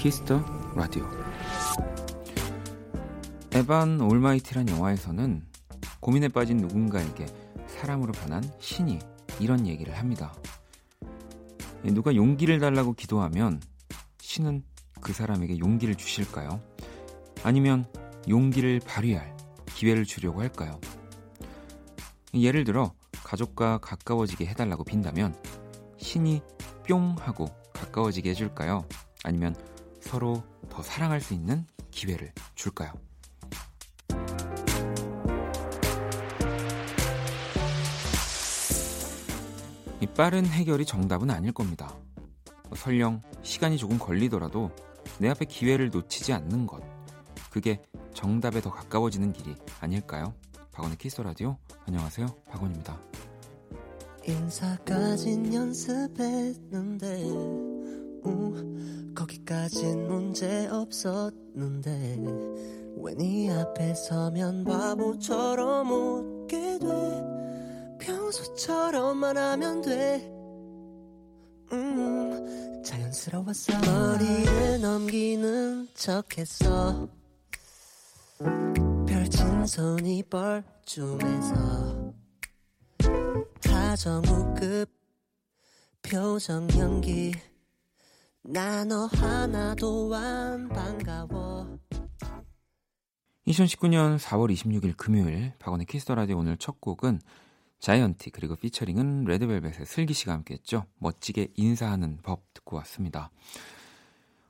Kiss the Radio Evan Almighty란 영화에서는 고민에 빠진 누군가에게 사람으로 변한 신이 이런 얘기를 합니다. 누가 용기를 달라고 기도하면 신은 그 사람에게 용기를 주실까요? 아니면 용기를 발휘할 기회를 주려고 할까요? 예를 들어 가족과 가까워지게 해달라고 빈다면 신이 뿅 하고 가까워지게 해줄까요? 아니면 서로 더 사랑할 수 있는 기회를 줄까요? 이 빠른 해결이 정답은 아닐 겁니다. 설령 시간이 조금 걸리더라도 내 앞에 기회를 놓치지 않는 것. 그게 정답에 더 가까워지는 길이 아닐까요? 박원의 키스 라디오. 안녕하세요. 박원입니다. 인사까진 연습했는데 음, 거기까진 문제 없었는데 왜네 앞에 서면 바보처럼 웃게 돼. 평소처럼만 하면 돼. 음, 자연스러웠어 머리를 넘기는 척했어 펼친 손이 뻘쭘해서 하정우급 표정 연기 나너 하나도 안 반가워 2019년 4월 26일 금요일 박원의 Kiss the Radio 오늘 첫 곡은 자이언티 그리고 피처링은 레드벨벳의 슬기 씨가 함께했죠. 멋지게 인사하는 법 듣고 왔습니다.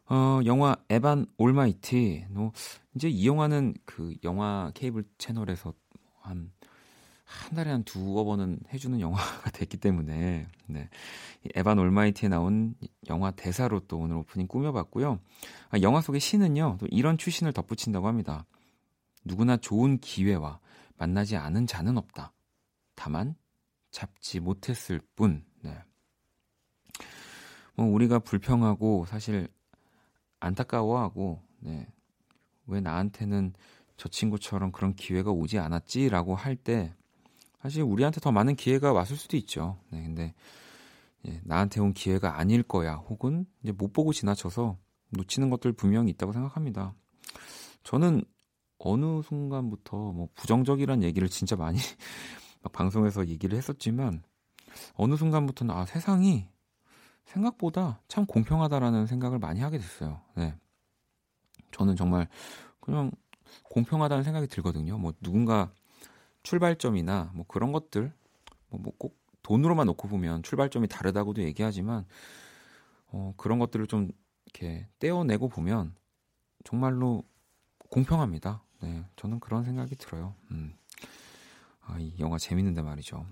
어, 영화 에반 올마이티. 뭐 이제 이 영화는 그 영화 케이블 채널에서 한 한 달에 한 두어 번은 해주는 영화가 됐기 때문에 네. 에반 올마이티에 나온 영화 대사로 또 오늘 오프닝 꾸며봤고요. 아, 영화 속의 신은요 또 이런 출신을 덧붙인다고 합니다. 누구나 좋은 기회와 만나지 않은 자는 없다. 다만 잡지 못했을 뿐. 네. 뭐 우리가 불평하고 사실 안타까워하고 네. 왜 나한테는 저 친구처럼 그런 기회가 오지 않았지라고 할 때 사실 우리한테 더 많은 기회가 왔을 수도 있죠. 네, 근데 예, 나한테 온 기회가 아닐 거야. 혹은 이제 못 보고 지나쳐서 놓치는 것들 분명히 있다고 생각합니다. 저는 어느 순간부터 뭐 부정적이란 얘기를 진짜 많이 방송에서 얘기를 했었지만 어느 순간부터는 아 세상이 생각보다 참 공평하다라는 생각을 많이 하게 됐어요. 네. 저는 정말 그냥 공평하다는 생각이 들거든요. 뭐 누군가 출발점이나 뭐 그런 것들 뭐꼭 뭐 돈으로만 놓고 보면 출발점이 다르다고도 얘기하지만 어 그런 것들을 좀 이렇게 떼어내고 보면 정말로 공평합니다. 네, 저는 그런 생각이 들어요. 음. 아, 이 영화 재밌는데 말이죠.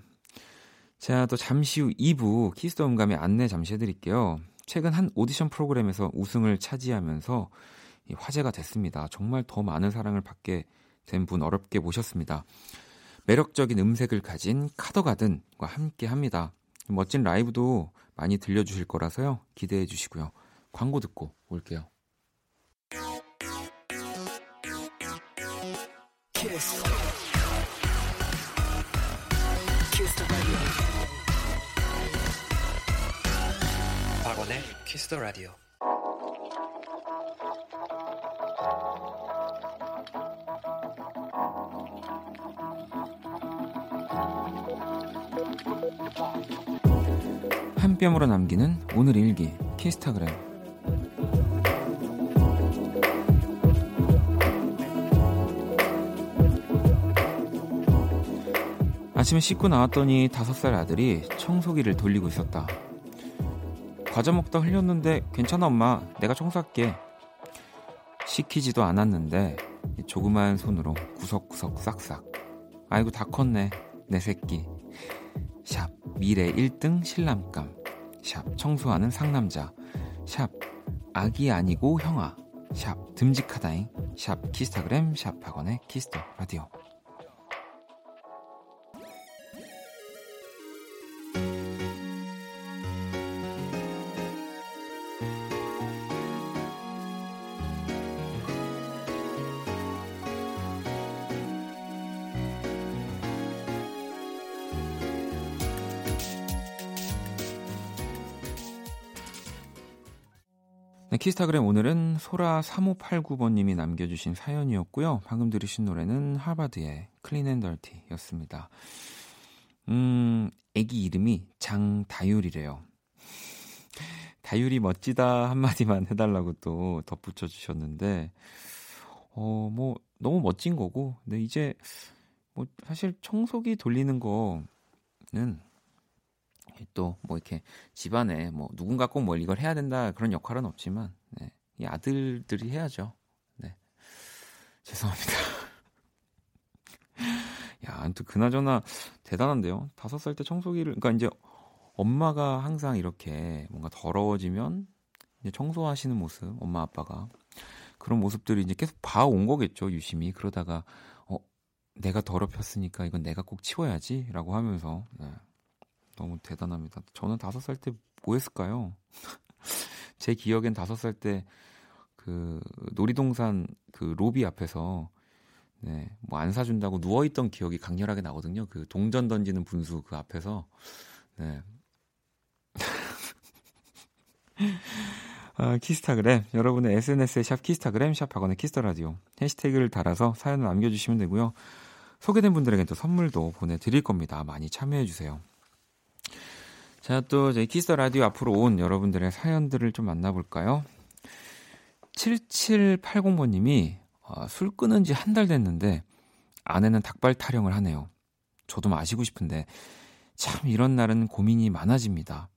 자, 또 잠시 후 2부 Kiss the 음감회 안내 잠시 해드릴게요. 최근 한 오디션 프로그램에서 우승을 차지하면서 화제가 됐습니다. 정말 더 많은 사랑을 받게 된 분 어렵게 모셨습니다. 매력적인 음색을 가진 카더가든과 함께 합니다. 멋진 라이브도 많이 들려주실 거라서요. 기대해 주시고요. 광고 듣고 올게요. 키스. 박원의 키스 더 라디오. 한 뼘으로 남기는 오늘 일기 키스타그램. 아침에 씻고 나왔더니 다섯 살 아들이 청소기를 돌리고 있었다. 과자 먹다 흘렸는데 괜찮아 엄마. 내가 청소할게. 시키지도 않았는데 조그마한 손으로 구석구석 싹싹. 아이고 다 컸네 내 새끼 샵 미래 1등 신랑감 샵 청소하는 상남자 샵 아기 아니고 형아 샵 듬직하다잉 샵 키스타그램 샵 학원의 키스터 라디오 키스타그램 오늘은 소라 3589번님이 남겨주신 사연이었고요. 방금 들으신 노래는 하바드의 Clean and Dirty였습니다. 음, 애기 이름이 장다율이래요. 다율이 멋지다 한마디만 해달라고 또 덧붙여 주셨는데, 어, 뭐, 너무 멋진 거고, 근데 이제, 뭐, 사실 청소기 돌리는 거는 또 뭐 이렇게 집안에 뭐 누군가 꼭 뭘 이걸 해야 된다 그런 역할은 없지만, 네. 이 아들들이 해야죠. 네. 죄송합니다. 야, 아무튼 그나저나 대단한데요. 다섯 살 때 청소기를, 그러니까 이제 엄마가 항상 이렇게 뭔가 더러워지면 이제 청소하시는 모습, 엄마 아빠가 그런 모습들이 이제 계속 봐온 거겠죠, 유심히. 그러다가 어, 내가 더럽혔으니까 이건 내가 꼭 치워야지라고 하면서 네. 너무 대단합니다. 저는 다섯 살 때 뭐 했을까요? 제 기억엔 다섯 살 때 그 놀이동산 그 로비 앞에서 네, 뭐 안 사준다고 누워있던 기억이 강렬하게 나거든요. 그 동전 던지는 분수 그 앞에서. 네. 아, 키스타그램. 여러분의 SNS에 샵 키스타그램, 샵 박원의 키스터라디오. 해시태그를 달아서 사연을 남겨주시면 되고요. 소개된 분들에게 또 선물도 보내드릴 겁니다. 많이 참여해주세요. 자, 또 저희 Kiss the Radio 앞으로 온 여러분들의 사연들을 좀 만나볼까요? 7780번님이 어, 술 끊은 지 한 달 됐는데 아내는 닭발 타령을 하네요. 저도 마시고 싶은데 참 이런 날은 고민이 많아집니다.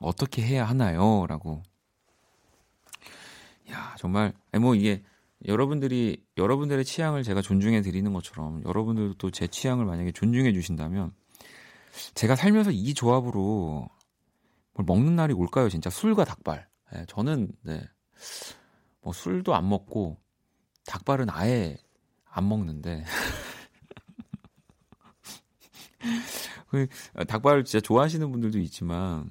어떻게 해야 하나요? 라고. 야, 정말 뭐 이게 여러분들이 여러분들의 취향을 제가 존중해 드리는 것처럼 여러분들도 또제 취향을 만약에 존중해 주신다면 제가 살면서 이 조합으로 뭘 먹는 날이 올까요? 진짜 술과 닭발. 네, 저는 네. 뭐 술도 안 먹고 닭발은 아예 안 먹는데. 그 닭발을 진짜 좋아하시는 분들도 있지만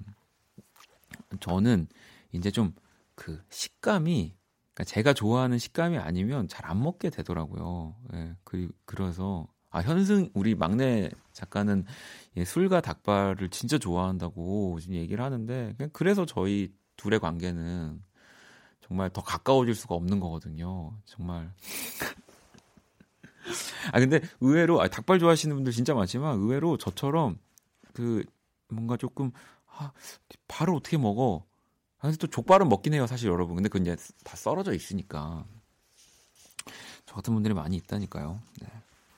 저는 이제 좀 그 식감이 그러니까 제가 좋아하는 식감이 아니면 잘 안 먹게 되더라고요. 예. 그 그래서 아 현승 우리 막내 작가는 예, 술과 닭발을 진짜 좋아한다고 지금 얘기를 하는데 그냥 그래서 저희 둘의 관계는 정말 더 가까워질 수가 없는 거거든요. 정말. 아 근데 의외로 아, 닭발 좋아하시는 분들 진짜 많지만 의외로 저처럼 그 뭔가 조금 아, 발을 어떻게 먹어? 아, 근데 또 족발은 먹긴 해요, 사실 여러분. 근데 그건 이제 다 썰어져 있으니까. 저 같은 분들이 많이 있다니까요. 네.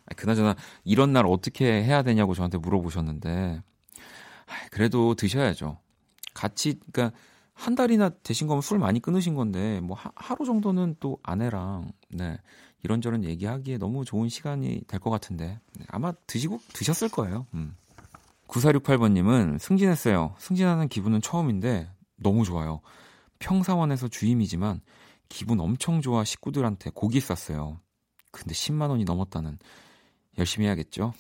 아, 그나저나 이런 날 어떻게 해야 되냐고 저한테 물어보셨는데 아, 그래도 드셔야죠. 같이 그러니까 한 달이나 되신 거면 술 많이 끊으신 건데 뭐 하, 루 정도는 또 아내랑 네. 이런저런 얘기하기에 너무 좋은 시간이 될 것 같은데 네, 아마 드시고 드셨을 거예요. 음. 9468번님은 승진했어요. 승진하는 기분은 처음인데 너무 좋아요. 평사원에서 주임이지만 기분 엄청 좋아 식구들한테 고기 쌌어요. 근데 10만 원이 넘었다는 열심히 해야겠죠?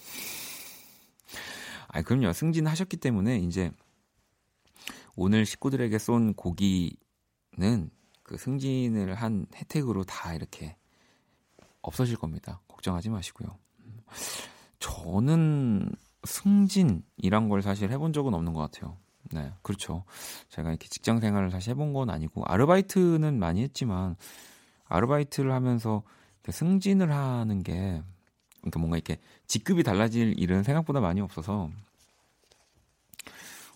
아, 그럼요. 승진하셨기 때문에 이제 오늘 식구들에게 쏜 고기는 그 승진을 한 혜택으로 다 이렇게 없어질 겁니다. 걱정하지 마시고요. 저는 승진이란 걸 사실 해본 적은 없는 것 같아요. 네, 그렇죠. 제가 이렇게 직장 생활을 사실 해본 건 아니고, 아르바이트는 많이 했지만, 아르바이트를 하면서 승진을 하는 게, 그러니까 뭔가 이렇게 직급이 달라질 일은 생각보다 많이 없어서,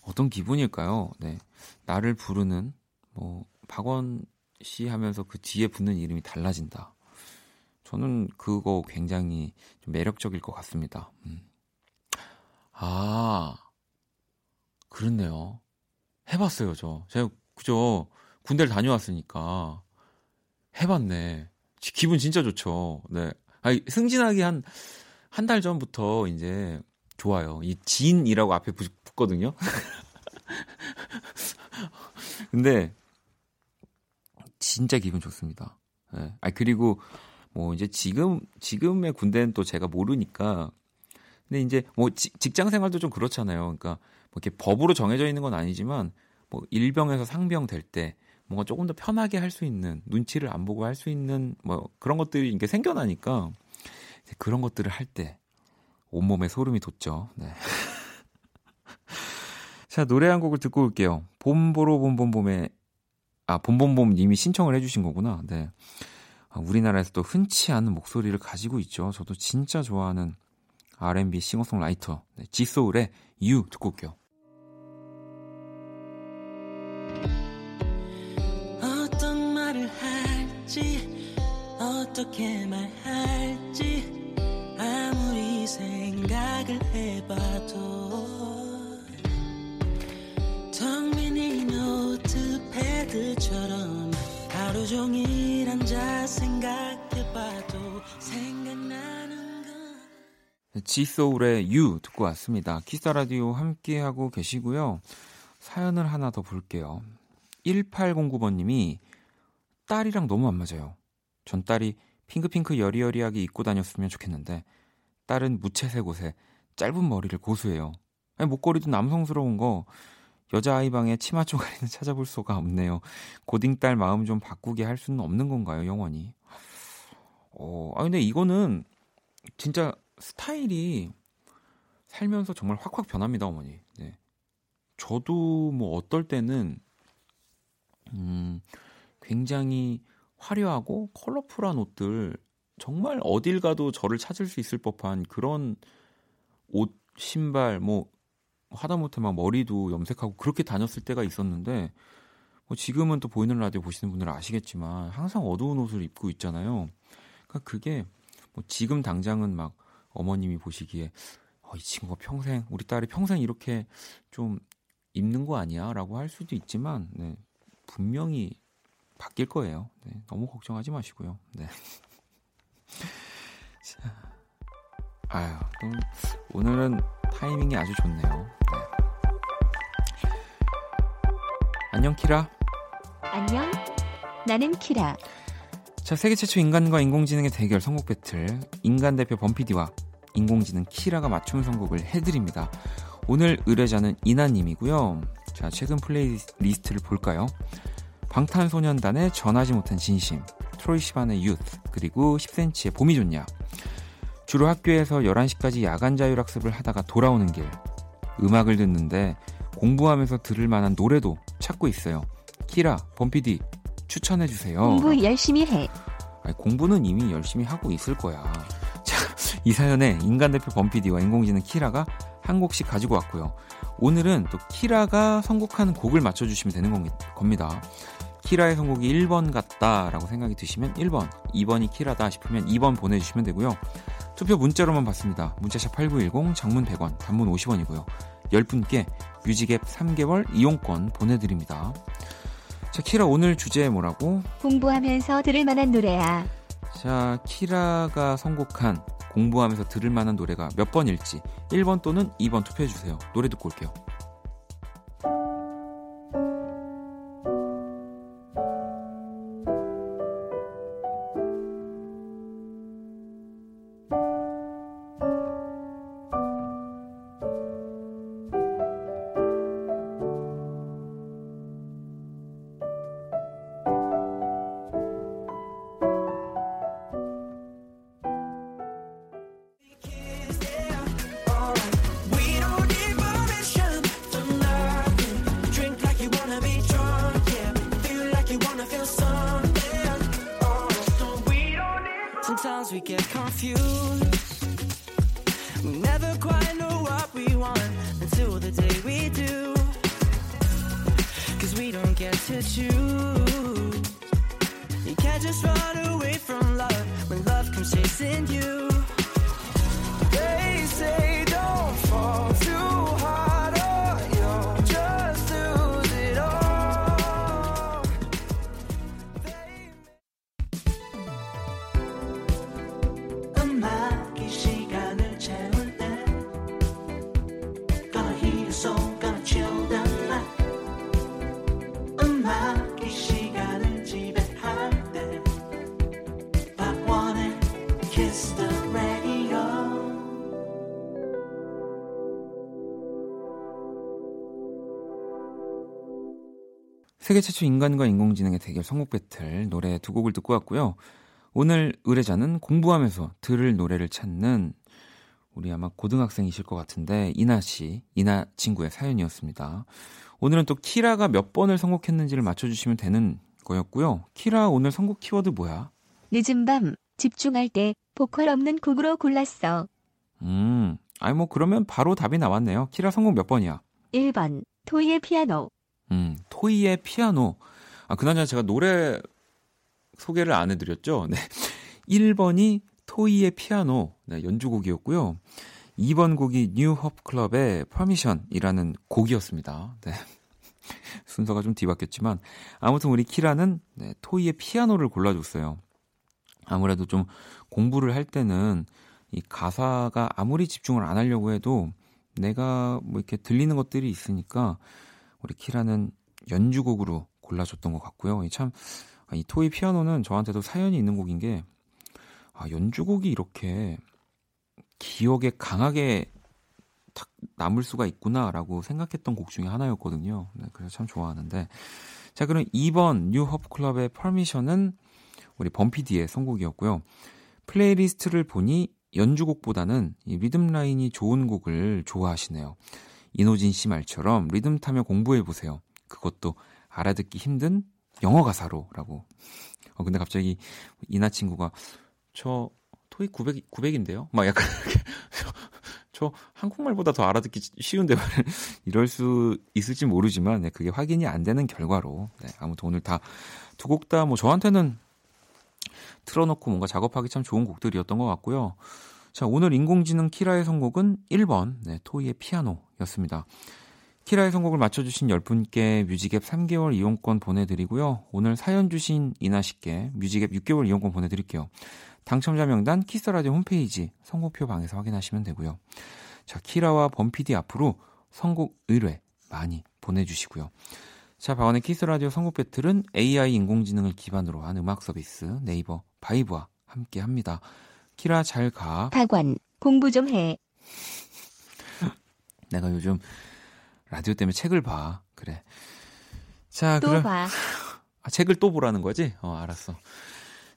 어떤 기분일까요? 네. 나를 부르는, 뭐, 박원 씨 하면서 그 뒤에 붙는 이름이 달라진다. 저는 그거 굉장히 좀 매력적일 것 같습니다. 음. 아, 그렇네요. 해봤어요, 저. 제가, 그죠. 군대를 다녀왔으니까. 해봤네. 기분 진짜 좋죠. 네. 아니, 승진하기 한, 한 달 전부터 이제 좋아요. 이 진이라고 앞에 붙거든요. 근데, 진짜 기분 좋습니다. 네. 아, 그리고 뭐 이제 지금 지금의 군대는 또 제가 모르니까 근데 이제 뭐 지, 직장 생활도 좀 그렇잖아요. 그러니까 뭐 이렇게 법으로 정해져 있는 건 아니지만 뭐 일병에서 상병 될 때 뭔가 조금 더 편하게 할 수 있는 눈치를 안 보고 할 수 있는 뭐 그런 것들이 이게 생겨나니까 그런 것들을 할 때 온몸에 소름이 돋죠. 네. 자, 노래 한 곡을 듣고 올게요. 봄보로 봄봄봄의 아, 봄봄봄 님이 신청을 해주신 거구나. 네. 아, 우리나라에서 또 흔치 않은 목소리를 가지고 있죠. 저도 진짜 좋아하는 R&B 싱어송라이터 네, 지소울의 You 듣고 올게요. 어떻게 말할지 아무리 생각을 해봐도 텅 빈 이 notepad처럼 하루 종일 앉아 생각해봐도 생각나는 건 지소울의 You 듣고 왔습니다. Kiss Radio 함께 하고 계시고요. 사연을 하나 더 볼게요. 1809번님이 딸이랑 너무 안 맞아요. 전 딸이 핑크핑크 여리여리하게 입고 다녔으면 좋겠는데 딸은 무채색 옷에 짧은 머리를 고수해요. 아니, 목걸이도 남성스러운 거 여자아이 방에 치마 쪼가리는 찾아볼 수가 없네요. 고딩 딸 마음 좀 바꾸게 할 수는 없는 건가요, 영원히? 어, 아, 근데 이거는 진짜 스타일이 살면서 정말 확확 변합니다, 어머니. 네. 저도 뭐 어떨 때는, 음, 굉장히 화려하고 컬러풀한 옷들, 정말 어딜 가도 저를 찾을 수 있을 법한 그런 옷, 신발, 뭐, 하다못해 막 머리도 염색하고 그렇게 다녔을 때가 있었는데 뭐 지금은 또 보이는 라디오 보시는 분들은 아시겠지만 항상 어두운 옷을 입고 있잖아요. 그러니까 그게 뭐 지금 당장은 막 어머님이 보시기에 어, 이 친구가 평생 우리 딸이 평생 이렇게 좀 입는 거 아니야라고 할 수도 있지만 네, 분명히 바뀔 거예요. 네, 너무 걱정하지 마시고요. 네. 자, 아유, 오늘은 타이밍이 아주 좋네요. 네. 안녕 키라. 안녕. 나는 키라. 자, 세계 최초 인간과 인공지능의 대결 선곡 배틀 인간 대표 범피디와 인공지능 키라가 맞춤 선곡을 해드립니다. 오늘 의뢰자는 이나님이고요. 자, 최근 playlist를 볼까요? 방탄소년단의 전하지 못한 진심, 트로이 시반의 유스, 그리고 10cm의 봄이 좋냐, 주로 학교에서 11시까지 야간 자율학습을 하다가 돌아오는 길. 음악을 듣는데 공부하면서 들을 만한 노래도 찾고 있어요. 키라, 범피디, 추천해주세요. 공부 열심히 해. 아니, 공부는 이미 열심히 하고 있을 거야. 자, 이 사연에 인간 대표 범피디와 인공지능 키라가 한 곡씩 가지고 왔고요. 오늘은 또 키라가 선곡한 곡을 맞춰주시면 되는 겁니다. 키라의 선곡이 1번 같다라고 생각이 드시면 1번, 2번이 키라다 싶으면 2번 보내주시면 되고요. 투표 문자로만 받습니다. 문자샵 8910, 장문 100원, 단문 50원이고요. 10분께 뮤직앱 3개월 이용권 보내드립니다. 자, 키라 오늘 주제 뭐라고? 공부하면서 들을 만한 노래야. 자, 키라가 선곡한 공부하면서 들을 만한 노래가 몇 번일지 1번 또는 2번 투표해주세요. 노래 듣고 올게요. 세계 최초 인간과 인공지능의 대결 선곡 배틀 노래 두 곡을 듣고 왔고요. 오늘 의뢰자는 공부하면서 들을 노래를 찾는 우리 아마 고등학생이실 것 같은데 이나 씨, 이나 친구의 사연이었습니다. 오늘은 또 키라가 몇 번을 선곡했는지를 맞춰주시면 되는 거였고요. 키라 오늘 선곡 키워드 뭐야? 늦은 밤 집중할 때 보컬 없는 곡으로 골랐어. 음, 아니 뭐 그러면 바로 답이 나왔네요. 키라 선곡 몇 번이야? 1번 토이의 피아노. 음, 토이의 피아노. 아, 그나저나 제가 노래 소개를 안 해드렸죠? 네. 1번이 토이의 피아노, 네, 연주곡이었고요. 2번 곡이 New Hope Club의 Permission이라는 곡이었습니다. 네. 순서가 좀 뒤바뀌었지만 아무튼 우리 키라는 네, 토이의 피아노를 골라줬어요. 아무래도 좀 공부를 할 때는 이 가사가 아무리 집중을 안 하려고 해도 내가 뭐 이렇게 들리는 것들이 있으니까 우리 키라는 연주곡으로 골라줬던 것 같고요. 참, 이 토이 피아노는 저한테도 사연이 있는 곡인 게, 아, 연주곡이 이렇게 기억에 강하게 탁 남을 수가 있구나라고 생각했던 곡 중에 하나였거든요. 네, 그래서 참 좋아하는데. 자, 그럼 2번 뉴허프 클럽의 퍼미션은 우리 범피디의 선곡이었고요. 플레이리스트를 보니 연주곡보다는 이 리듬 라인이 좋은 곡을 좋아하시네요. 이노진 씨 말처럼 리듬 타며 공부해 보세요. 그것도 알아듣기 힘든 영어 가사로라고. 어 근데 갑자기 이나 친구가 저 토익 900 900인데요. 막 약간 저 한국말보다 더 알아듣기 쉬운데 이럴 수 있을지 모르지만 네, 그게 확인이 안 되는 결과로 네, 아무튼 오늘 다 두 곡 다 뭐 저한테는 틀어놓고 뭔가 작업하기 참 좋은 곡들이었던 것 같고요. 자, 오늘 인공지능 키라의 선곡은 1번, 네, 토이의 피아노였습니다. 키라의 선곡을 맞춰주신 10분께 뮤직앱 3개월 이용권 보내드리고요. 오늘 사연 주신 이나 씨께 뮤직앱 6개월 이용권 보내드릴게요. 당첨자 명단 키스라디오 홈페이지 선곡표 방에서 확인하시면 되고요. 자, 키라와 범피디 앞으로 선곡 의뢰 많이 보내주시고요. 자, 박원의 키스라디오 선곡 배틀은 AI 인공지능을 기반으로 한 음악 서비스 네이버 바이브와 함께 합니다. 키라 잘 가. 박원, 공부 좀 해. 내가 요즘 라디오 때문에 책을 봐. 그래. 자, 또 그럼 봐. 아, 책을 또 보라는 거지? 어, 알았어.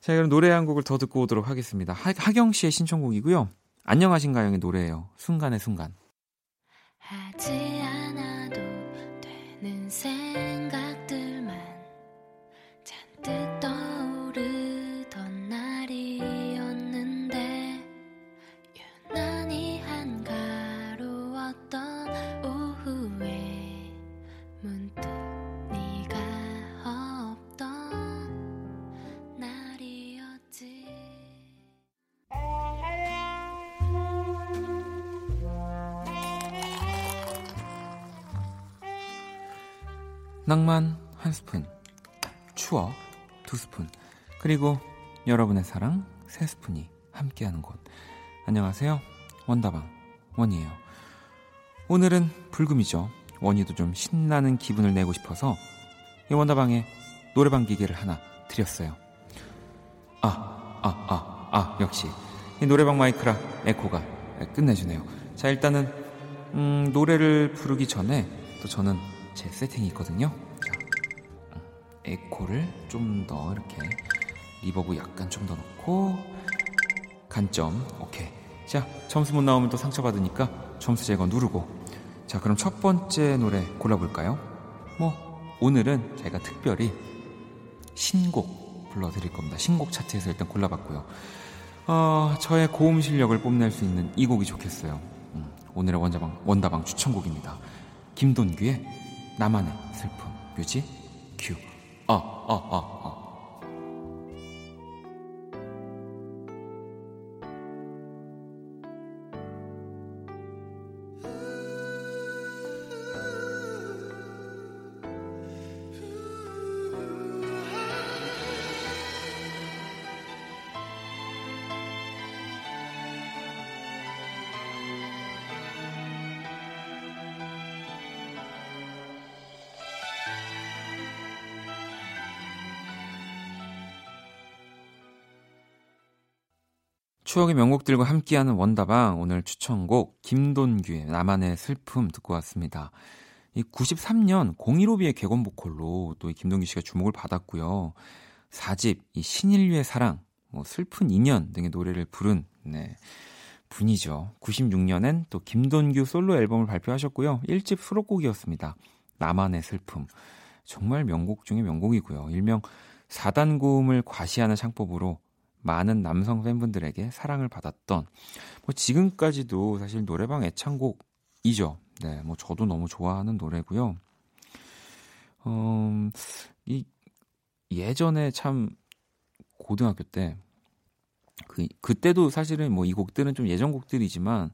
자, 그럼 노래 한 곡을 더 듣고 오도록 하겠습니다. 하, 하경 씨의 신청곡이고요. 안녕하신가요의 노래예요. 순간의 순간. 않아도 낭만 한 스푼, 추억 두 스푼, 그리고 여러분의 사랑 세 스푼이 함께하는 곳. 안녕하세요. 원다방 원이에요. 오늘은 불금이죠. 원이도 좀 신나는 기분을 내고 싶어서 이 원다방에 노래방 기계를 하나 드렸어요. 아, 아, 아, 아, 역시 이 노래방 마이크라 에코가 끝내주네요. 자, 일단은 음, 노래를 부르기 전에 또 저는 제 세팅이 있거든요. 자, 음, 에코를 좀 더 이렇게 reverb 약간 좀 더 넣고 간점 오케이. 자, 점수 못 나오면 또 상처받으니까 점수 제거 누르고 자, 그럼 첫 번째 노래 골라볼까요? 뭐 오늘은 제가 특별히 신곡 불러드릴 겁니다. 신곡 차트에서 일단 골라봤고요. 어, 저의 고음 실력을 뽐낼 수 있는 이 곡이 좋겠어요. 음, 오늘의 원자방, 원다방 추천곡입니다. 김돈규의 나만의 슬픔. 뮤직 큐. 아, 아, 아, 아. 추억의 명곡들과 함께하는 원다방 오늘 추천곡 김돈규의 나만의 슬픔 듣고 왔습니다. 이 93년 015B의 객원 보컬로 또 이 김동규 씨가 주목을 받았고요. 4집 이 신인류의 사랑, 뭐 슬픈 인연 등의 노래를 부른 네. 분이죠. 96년엔 또 김돈규 솔로 앨범을 발표하셨고요. 1집 수록곡이었습니다. 나만의 슬픔. 정말 명곡 중의 명곡이고요. 일명 4단 고음을 과시하는 창법으로 많은 남성 팬분들에게 사랑을 받았던 뭐 지금까지도 사실 노래방 애창곡이죠. 네, 뭐 저도 너무 좋아하는 노래고요. 음, 이 예전에 참 고등학교 때 그, 그때도 사실은 뭐 이 곡들은 좀 예전 곡들이지만,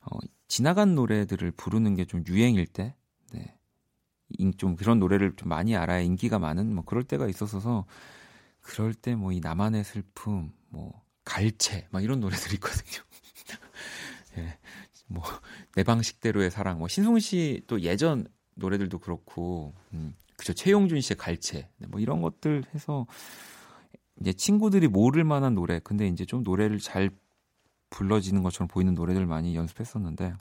어, 지나간 노래들을 부르는 게 좀 유행일 때, 네. 좀 그런 노래를 좀 많이 알아야 인기가 많은 뭐 그럴 때가 있었어서, 그럴 때 뭐 이 나만의 슬픔, 뭐, 갈채, 막 이런 노래들이 있거든요. 예. 뭐, 내 방식대로의 사랑, 뭐, 신송 씨또 예전 노래들도 그렇고, 음, 그죠. 최용준 씨의 갈채, 네, 뭐 이런 것들 해서, 이제 친구들이 모를 만한 노래, 근데 이제 좀 노래를 잘 불러지는 것처럼 보이는 노래들 많이 연습했었는데,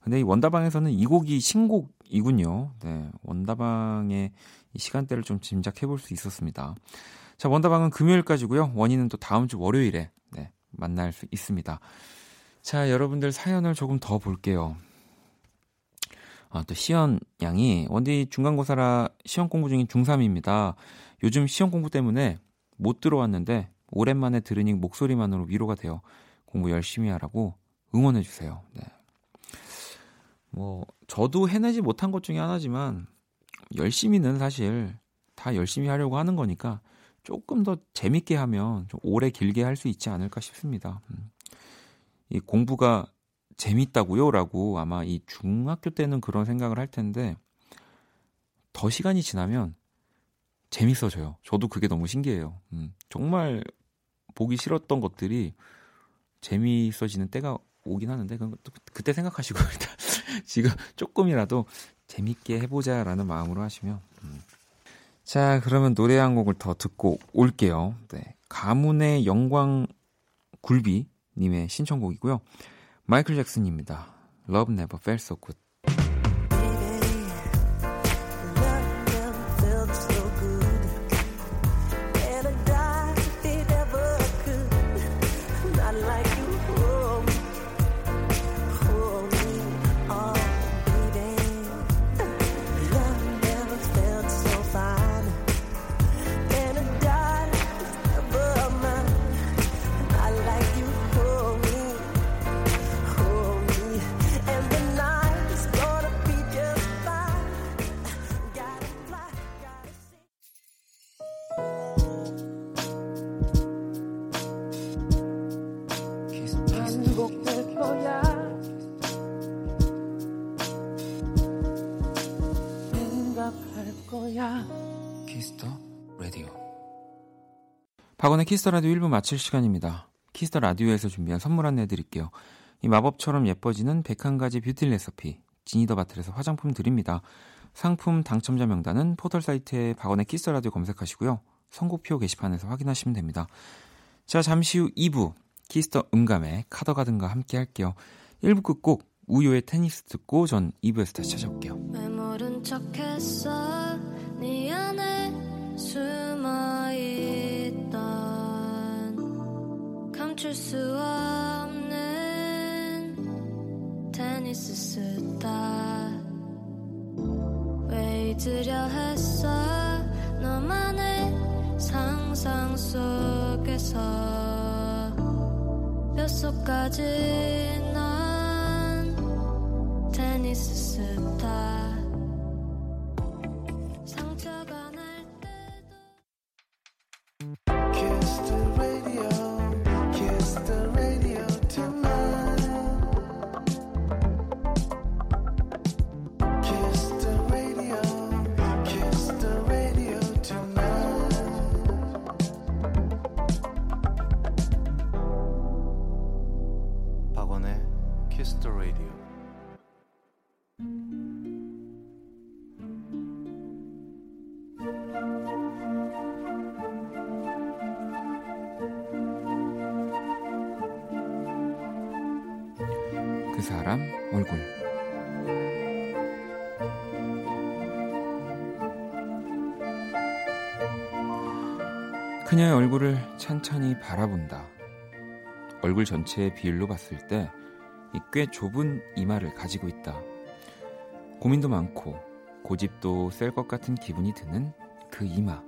근데 이 원다방에서는 이 곡이 신곡 이군요. 네, 원다방의 이 시간대를 좀 짐작해 볼 수 있었습니다. 자, 원다방은 금요일까지고요. 원인은 또 다음 주 월요일에 네, 만날 수 있습니다. 자, 여러분들 사연을 조금 더 볼게요. 아, 또 시연 양이 원디 중간고사라 시험 공부 중인 중3입니다. 요즘 시험 공부 때문에 못 들어왔는데 오랜만에 들으니 목소리만으로 위로가 돼요. 공부 열심히 하라고 응원해 주세요. 네. 뭐 저도 해내지 못한 것 중에 하나지만 열심히는 사실 다 열심히 하려고 하는 거니까 조금 더 재밌게 하면 좀 오래 길게 할 수 있지 않을까 싶습니다. 음. 이 공부가 재밌다고요라고 아마 이 중학교 때는 그런 생각을 할 텐데 더 시간이 지나면 재밌어져요. 저도 그게 너무 신기해요. 음, 정말 보기 싫었던 것들이 재미있어지는 때가 오긴 하는데 그 그때 생각하시고 일단 지금 조금이라도 재밌게 해보자라는 마음으로 하시면 음. 자 그러면 노래 한 곡을 더 듣고 올게요. 네, 가문의 영광 굴비 님의 신청곡이고요. 마이클 잭슨입니다. Love Never Felt So Good. 박원의 키스 더 라디오 1부 마칠 시간입니다. 키스 더 라디오에서 준비한 선물 안내 드릴게요. 이 마법처럼 예뻐지는 101가지 뷰티 레시피 지니더바틀에서 화장품 드립니다. 상품 당첨자 명단은 포털 사이트에 박원의 키스 더 라디오 검색하시고요. 선곡표 게시판에서 확인하시면 됩니다. 자, 잠시 후 2부 키스 더 음감회 카더가든과 함께 할게요. 1부 끝곡 우효의 테니스 듣고 전 2부에서 다시 찾아올게요. 네 안에 숨어 멈출 수 없는 테니스 스타. 왜 잊으려 했어? 너만의 상상 속에서. 뼛속까지 그녀의 얼굴을 천천히 바라본다. 얼굴 전체의 비율로 봤을 때 꽤 좁은 이마를 가지고 있다. 고민도 많고 고집도 셀 것 같은 기분이 드는 그 이마.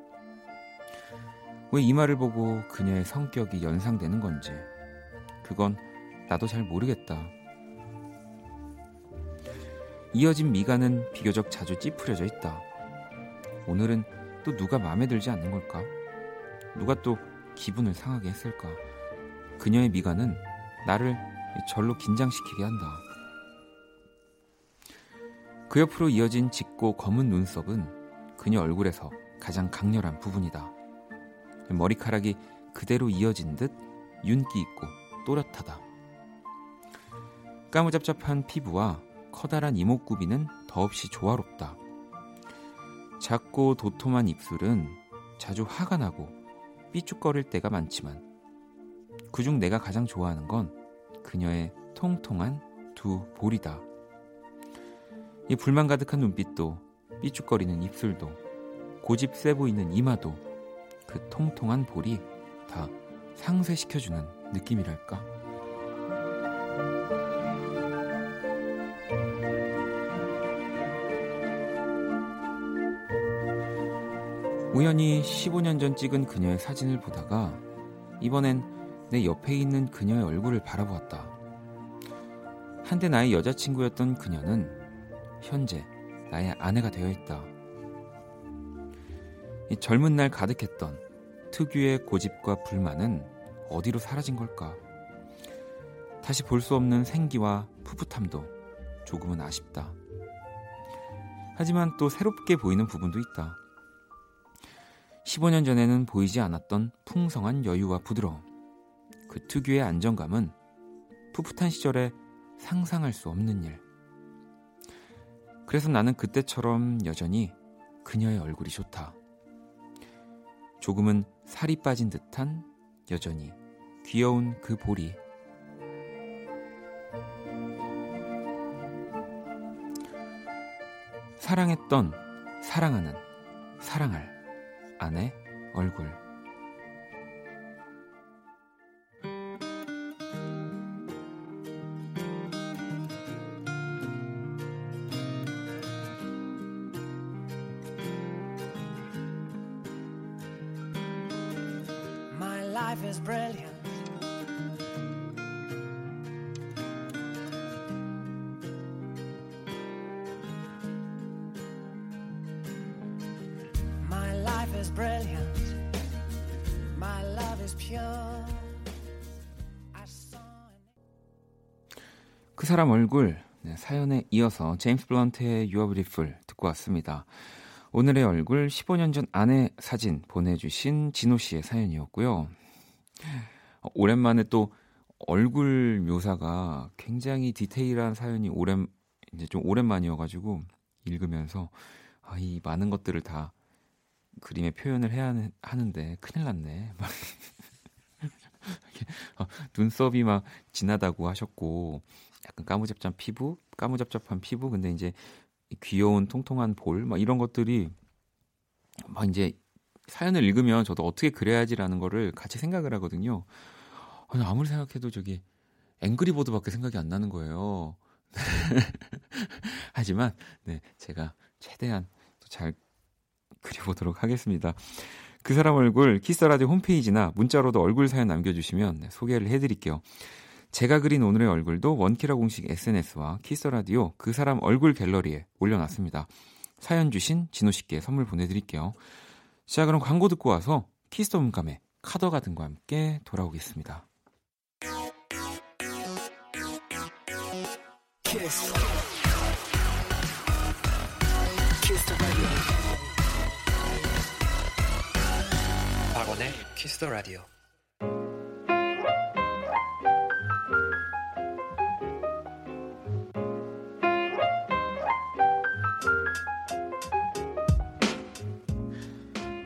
왜 이마를 보고 그녀의 성격이 연상되는 건지 그건 나도 잘 모르겠다. 이어진 미간은 비교적 자주 찌푸려져 있다. 오늘은 또 누가 마음에 들지 않는 걸까? 누가 또 기분을 상하게 했을까? 그녀의 미간은 나를 절로 긴장시키게 한다. 그 옆으로 이어진 짙고 검은 눈썹은 그녀 얼굴에서 가장 강렬한 부분이다. 머리카락이 그대로 이어진 듯 윤기 있고 또렷하다. 까무잡잡한 피부와 커다란 이목구비는 더없이 조화롭다. 작고 도톰한 입술은 자주 화가 나고 삐죽거릴 때가 많지만 그중 내가 가장 좋아하는 건 그녀의 통통한 두 볼이다. 이 불만 가득한 눈빛도 삐죽거리는 입술도 고집 세 보이는 이마도 그 통통한 볼이 다 상쇄시켜주는 느낌이랄까? 우연히 15년 전 찍은 그녀의 사진을 보다가 이번엔 내 옆에 있는 그녀의 얼굴을 바라보았다. 한때 나의 여자친구였던 그녀는 현재 나의 아내가 되어 있다. 이 젊은 날 가득했던 특유의 고집과 불만은 어디로 사라진 걸까? 다시 볼 수 없는 생기와 풋풋함도 조금은 아쉽다. 하지만 또 새롭게 보이는 부분도 있다. 15년 전에는 보이지 않았던 풍성한 여유와 부드러움. 그 특유의 안정감은 풋풋한 시절에 상상할 수 없는 일. 그래서 나는 그때처럼 여전히 그녀의 얼굴이 좋다. 조금은 살이 빠진 듯한 여전히 귀여운 그 볼이 사랑했던 사랑하는 사랑할 아내 얼굴 사람 얼굴 네, 사연에 이어서 제임스 블런트의 Are Beautiful 듣고 왔습니다. 오늘의 얼굴 15년 전 아내 사진 보내주신 진호 씨의 사연이었고요. 어, 오랜만에 또 얼굴 묘사가 굉장히 디테일한 사연이 오랜 이제 좀 오랜만이어가지고 읽으면서 아, 이 많은 것들을 다 그림에 표현을 해야 하는- 하는데 큰일 났네. 막 어, 눈썹이 막 진하다고 하셨고 약간 까무잡잡한 피부, 까무잡잡한 피부, 근데 이제 이 귀여운 통통한 볼, 막 이런 것들이 막 이제 사연을 읽으면 저도 어떻게 그래야지라는 거를 같이 생각을 하거든요. 아니, 아무리 생각해도 저기 앵그리보드밖에 생각이 안 나는 거예요. 하지만 네 제가 최대한 또잘 그려보도록 하겠습니다. 그 사람 얼굴 키스라디오 홈페이지나 문자로도 얼굴 사연 남겨주시면 네, 소개를 해드릴게요. 제가 그린 오늘의 얼굴도 원키라 공식 SNS와 키스라디오 그 사람 얼굴 갤러리에 올려놨습니다. 사연 주신 진호 씨께 선물 보내드릴게요. 자 그럼 광고 듣고 와서 키스 더 음감회 카더가든과 함께 돌아오겠습니다. kiss. Kiss the radio. 박원의 키스 더 라디오.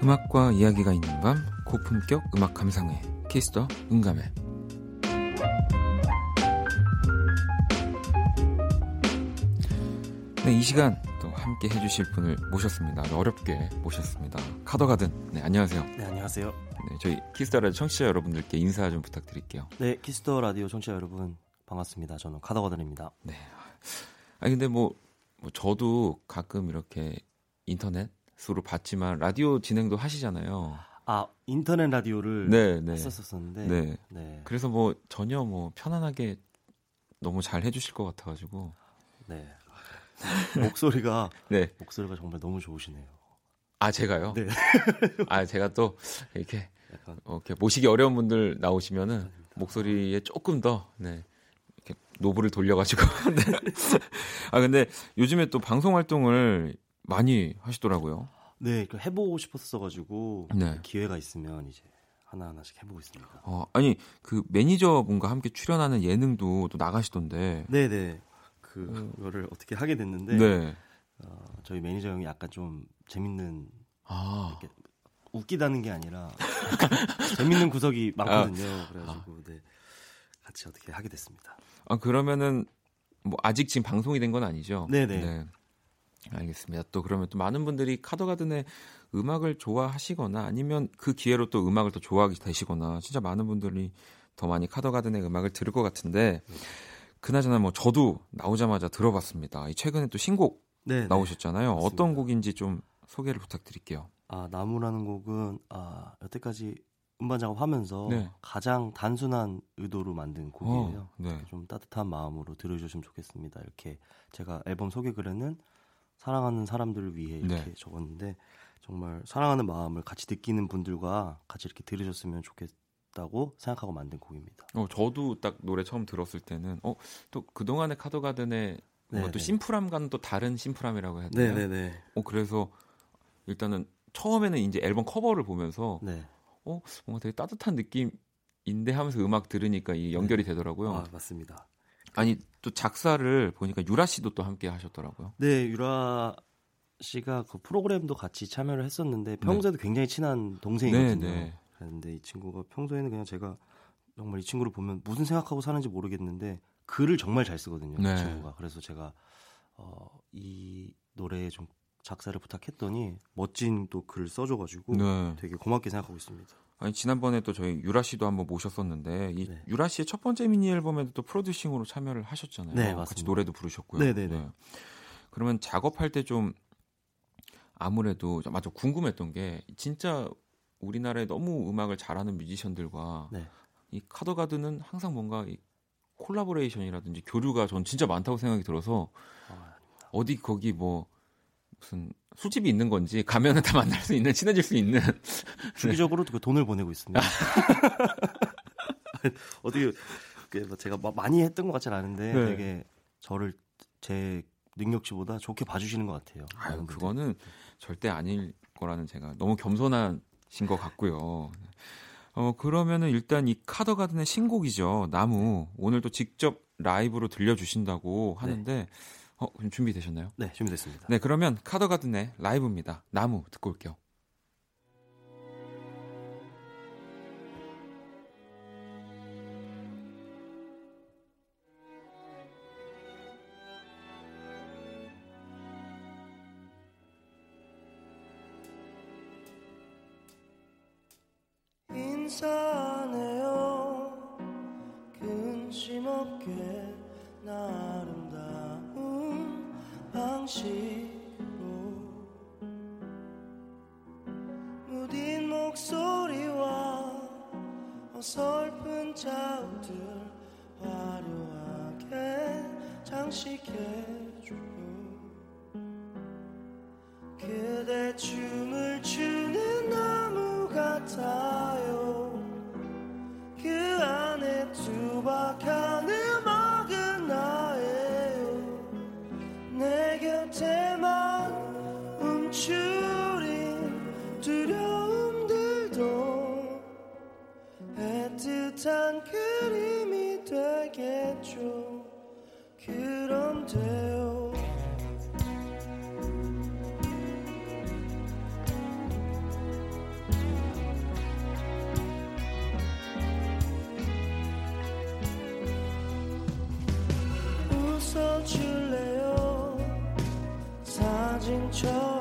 음악과 이야기가 있는 밤 고품격 음악 감상회 키스터 음감회 네, 이 시간 또 함께 해주실 분을 모셨습니다. 어렵게 모셨습니다. 카더가든. 네, 안녕하세요. 네, 안녕하세요. 네, 저희 키스 더 라디오 청취자 여러분들께 인사 좀 부탁드릴게요. 네, 키스 더 라디오 청취자 여러분 반갑습니다. 저는 카더가든입니다. 네. 아 근데 뭐, 뭐 저도 가끔 이렇게 인터넷 으로 봤지만 라디오 진행도 하시잖아요. 아, 인터넷 라디오를 네, 네. 했었었는데 네. 네. 그래서 뭐 전혀 뭐 편안하게 너무 잘 해주실 것 같아가지고. 네. 목소리가 네. 목소리가 정말 너무 좋으시네요. 아 제가요? 네. 아 제가 또 이렇게 약간 어, 이렇게 모시기 어려운 분들 나오시면은 목소리에 조금 더 네. 이렇게 노브를 돌려가지고. 네. 아 근데 요즘에 또 방송 활동을 많이 하시더라고요. 네, 그 해보고 싶었어가지고 네. 기회가 있으면 이제 하나 하나씩 해보고 있습니다. 어, 아니 그 매니저분과 함께 출연하는 예능도 또 나가시던데. 네, 네. 그거를 어떻게 하게 됐는데 네. 어, 저희 매니저 형이 약간 좀 재밌는 아, 웃기다는 게 아니라 재밌는 구석이 많거든요. 그래가지고 네, 같이 어떻게 하게 됐습니다. 아 그러면은 뭐 아직 지금 방송이 된 건 아니죠? 네네. 네. 알겠습니다. 또 그러면 또 많은 분들이 카더가든의 음악을 좋아하시거나 아니면 그 기회로 또 음악을 더 좋아하게 되시거나 진짜 많은 분들이 더 많이 카더가든의 음악을 들을 것 같은데 그나저나 뭐 저도 나오자마자 들어봤습니다. 이 최근에 또 신곡 네, 나오셨잖아요. 맞습니다. 어떤 곡인지 좀 소개를 부탁드릴게요. 아 나무라는 곡은 아 여태까지 음반 작업하면서 네. 가장 단순한 의도로 만든 곡이에요. 어, 네. 좀 따뜻한 마음으로 들어주시면 좋겠습니다. 이렇게 제가 앨범 소개 글에는 사랑하는 사람들을 위해 이렇게 네. 적었는데 정말 사랑하는 마음을 같이 느끼는 분들과 같이 이렇게 들으셨으면 좋겠다고 생각하고 만든 곡입니다. 어, 저도 딱 노래 처음 들었을 때는 어, 또 그동안의 카더가든의 네, 또 네. 심플함과는 또 다른 심플함이라고 해야 되나요? 네네네. 어, 그래서 일단은 처음에는 이제 앨범 커버를 보면서 네. 어, 뭔가 되게 따뜻한 느낌인데 하면서 음악 들으니까 이 연결이 되더라고요. 아 맞습니다. 아니 또 작사를 보니까 유라 씨도 또 함께 하셨더라고요. 네 유라 씨가 그 프로그램도 같이 참여를 했었는데 평소에도 굉장히 친한 동생이거든요. 네, 네. 그런데 이 친구가 평소에는 그냥 제가 정말 이 친구를 보면 무슨 생각하고 사는지 모르겠는데 글을 정말 잘 쓰거든요. 네. 이 친구가 그래서 제가 어, 이 노래에 좀 작사를 부탁했더니 멋진 또 글을 써줘가지고 네. 되게 고맙게 생각하고 있습니다. 아니 지난번에 또 저희 유라 씨도 한번 모셨었는데 이 네. 유라 씨의 첫 번째 미니 앨범에도 또 프로듀싱으로 참여를 하셨잖아요. 네, 같이 맞습니다. 노래도 부르셨고요. 네, 네, 네. 그러면 작업할 때 좀 아무래도 맞아 궁금했던 게 진짜 우리나라에 너무 음악을 잘하는 뮤지션들과 네. 이 카더가든은 항상 뭔가 이 콜라보레이션이라든지 교류가 전 진짜 많다고 생각이 들어서 아, 어디 거기 뭐 무슨 술집이 있는 건지 가면은 다 만날 수 있는 친해질 수 있는 주기적으로 그 돈을 보내고 있습니다. 어떻게 그뭐 제가 막 많이 했던 것 같진 않은데 네. 되게 저를 제 능력치보다 좋게 봐주시는 것 같아요. 아유. 그거는 절대 아닐 거라는 제가 너무 겸손하신 것 같고요. 어 그러면은 일단 이 카더가든의 신곡이죠 나무 오늘도 직접 라이브로 들려주신다고 하는데 어 준비되셨나요? 네 준비됐습니다. 네 그러면 카더가든의 라이브입니다 나무 듣고 올게요. 멈출래요? 사진처럼.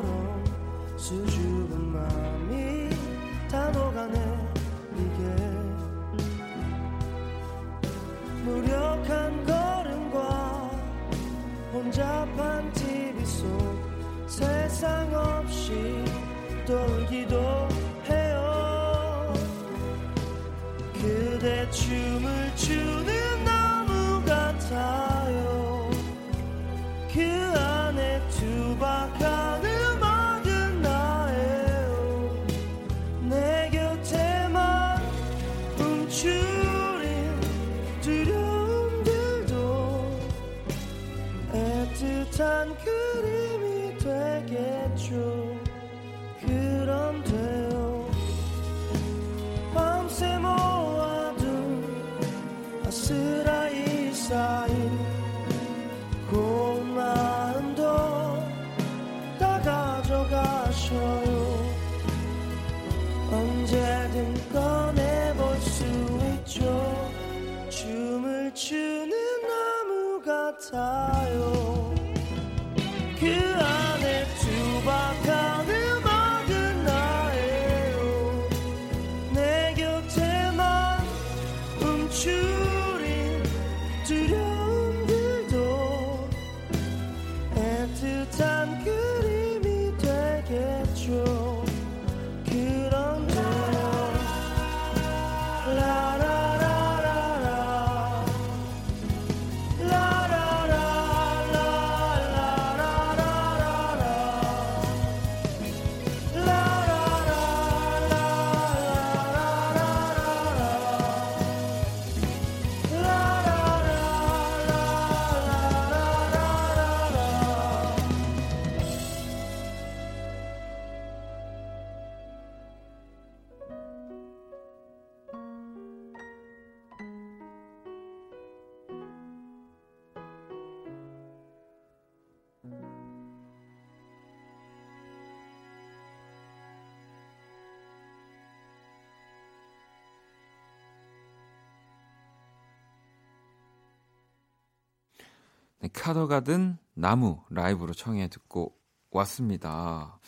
네, 카더가든 나무 라이브로 청해 듣고 왔습니다.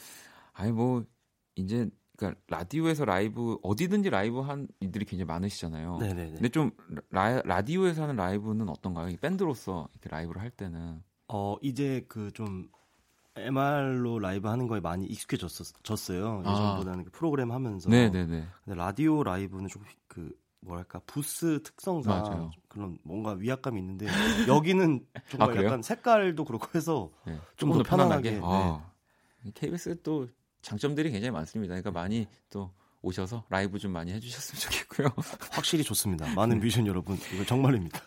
아니 뭐 이제 그러니까 라디오에서 라이브 어디든지 라이브 할 일들이 굉장히 많으시잖아요. 네네네. 근데 좀 라, 라디오에서 하는 라이브는 어떤가요? 이 밴드로서 이렇게 라이브를 할 때는 어 이제 그좀 MR로 라이브 하는 거에 많이 익숙해졌었어요. 아. 예전보다는 그 프로그램 하면서. 네네네. 근데 라디오 라이브는 좀그 뭐랄까 부스 특성상 맞아요. 그런 뭔가 위압감이 있는데 여기는 정말 아? 약간 색깔도 그렇고 해서 네. 좀 조금 더더 편안하게. 편안하게, 아, KBS 또 장점들이 굉장히 많습니다. 그러니까 많이 또 오셔서 라이브 좀 많이 해주셨으면 좋겠고요. 확실히 좋습니다. 많은 뮤지션 여러분 이거 정말입니다.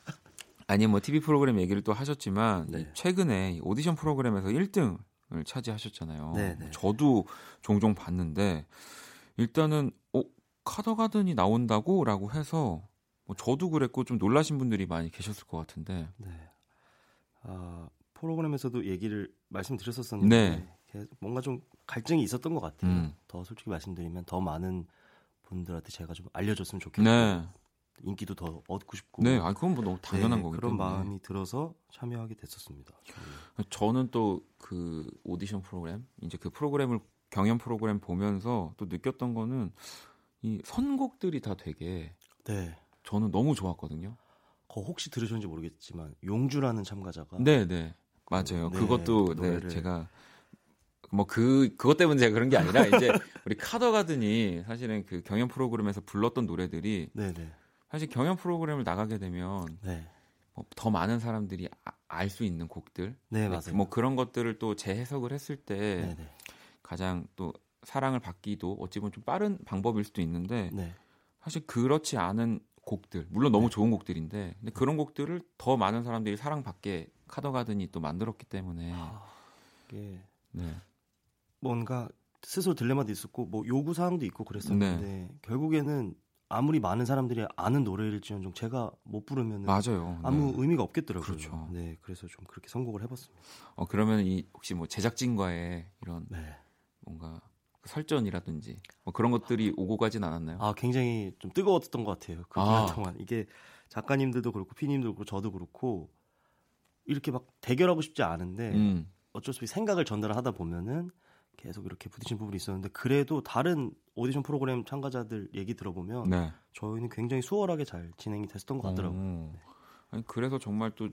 아니 뭐 TV 프로그램 얘기를 또 하셨지만 네. 이 최근에 이 오디션 프로그램에서 1등을 차지하셨잖아요. 네, 네. 저도 종종 봤는데 일단은 어 카더가든이 나온다고라고 해서 뭐 저도 그랬고 좀 놀라신 분들이 많이 계셨을 것 같은데 네. 아, 프로그램에서도 얘기를 말씀드렸었었는데 네. 뭔가 좀 갈증이 있었던 것 같아요. 음. 더 솔직히 말씀드리면 더 많은 분들한테 제가 좀 알려줬으면 좋겠고 네, 인기도 더 얻고 싶고 네, 아 그건 뭐 너무 당연한 네, 거기 그런 때문에 마음이 들어서 참여하게 됐었습니다. 저는 또 그 오디션 프로그램 이제 그 프로그램을 경연 프로그램 보면서 또 느꼈던 거는 이 선곡들이 다 되게 네. 저는 너무 좋았거든요. 그 혹시 들으셨는지 모르겠지만 용주라는 참가자가 네, 네. 맞아요. 네, 그것도 그 네, 제가 뭐 그 그것 때문에 제가 그런 게 아니라 이제 우리 카더가든이 사실은 그 경연 프로그램에서 불렀던 노래들이 네 네 사실 경연 프로그램을 나가게 되면 네. 뭐더 많은 사람들이 알수 있는 곡들, 네 맞아요. 뭐 그런 것들을 또 재해석을 했을 때 네네 가장 또 사랑을 받기도 어찌 보면 좀 빠른 방법일 수도 있는데 네. 사실 그렇지 않은 곡들 물론 너무 네. 좋은 곡들인데 근데 그런 곡들을 더 많은 사람들이 사랑받게 카더가든이 또 만들었기 때문에 아, 이게 네. 뭔가 스스로 딜레마도 있었고 뭐 요구 사항도 있고 그랬었는데 네. 결국에는 아무리 많은 사람들이 아는 노래일지언정 제가 못 부르면 맞아요. 아무 네. 의미가 없겠더라고요. 그렇죠. 네, 그래서 좀 그렇게 선곡을 해봤습니다. 어 그러면 이 혹시 뭐 제작진과의 이런 네. 뭔가 설전이라든지 뭐 그런 것들이 오고 가진 않았나요? 아 굉장히 좀 뜨거웠던 것 같아요. 그 아. 기간 동안 이게 작가님들도 그렇고 피님도 그렇고 저도 그렇고 이렇게 막 대결하고 싶지 않은데 음. 어쩔 수 없이 생각을 전달하다 보면은 계속 이렇게 부딪힌 부분이 있었는데 그래도 다른 오디션 프로그램 참가자들 얘기 들어보면 네. 저희는 굉장히 수월하게 잘 진행이 됐었던 것 같더라고요. 어. 아니, 그래서 정말 또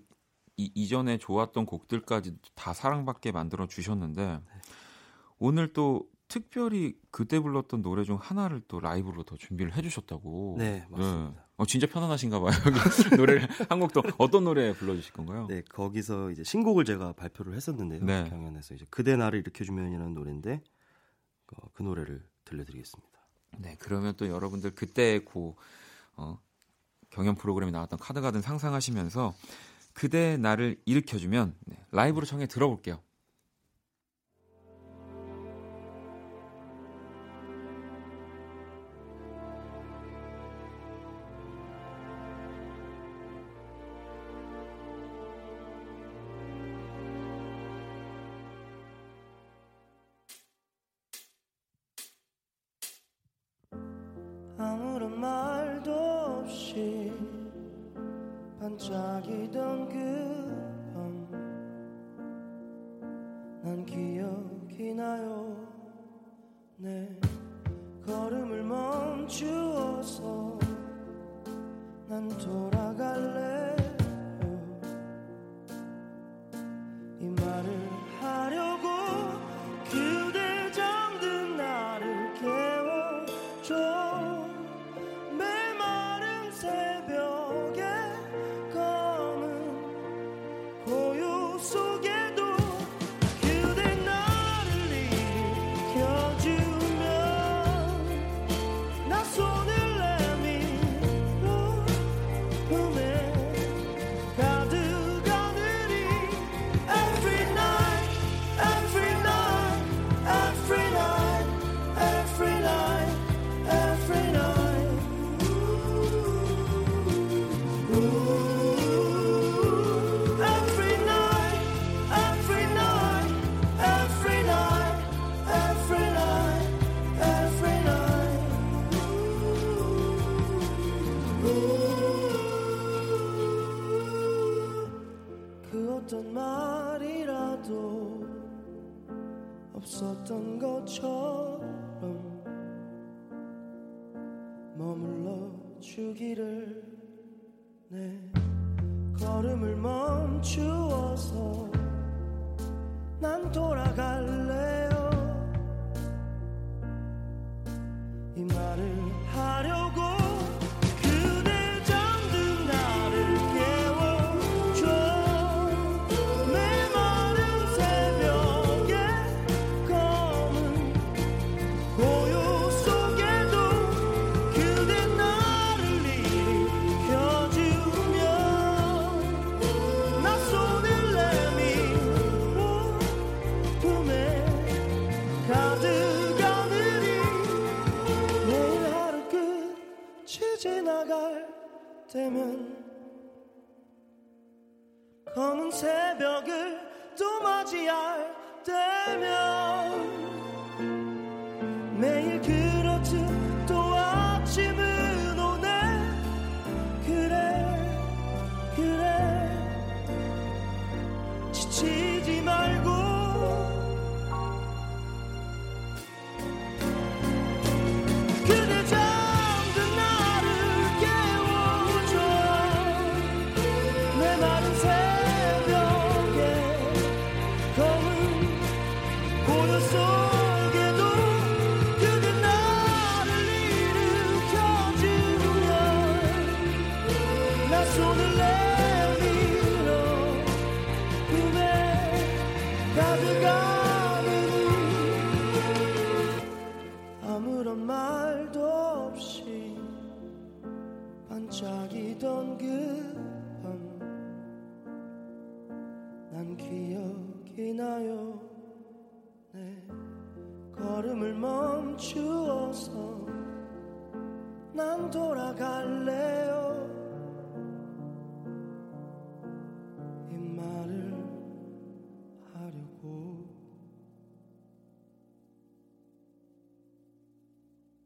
이, 이전에 좋았던 곡들까지 다 사랑받게 만들어 주셨는데 오늘 또 특별히 그때 불렀던 노래 중 하나를 또 라이브로 더 준비를 해주셨다고. 네, 맞습니다. 어, 진짜 편안하신가 봐요. 노래를 한곡더 어떤 노래 불러주실 건가요? 네, 거기서 이제 신곡을 제가 발표를 했었는데요. 네. 경연에서 이제 그대 나를 일으켜주면이라는 노래인데 어, 그 노래를 들려드리겠습니다. 네, 그러면 또 여러분들 그때 고 어, 경연 프로그램에 나왔던 카드가든 상상하시면서 그대 나를 일으켜주면 네, 라이브로 청해 들어볼게요.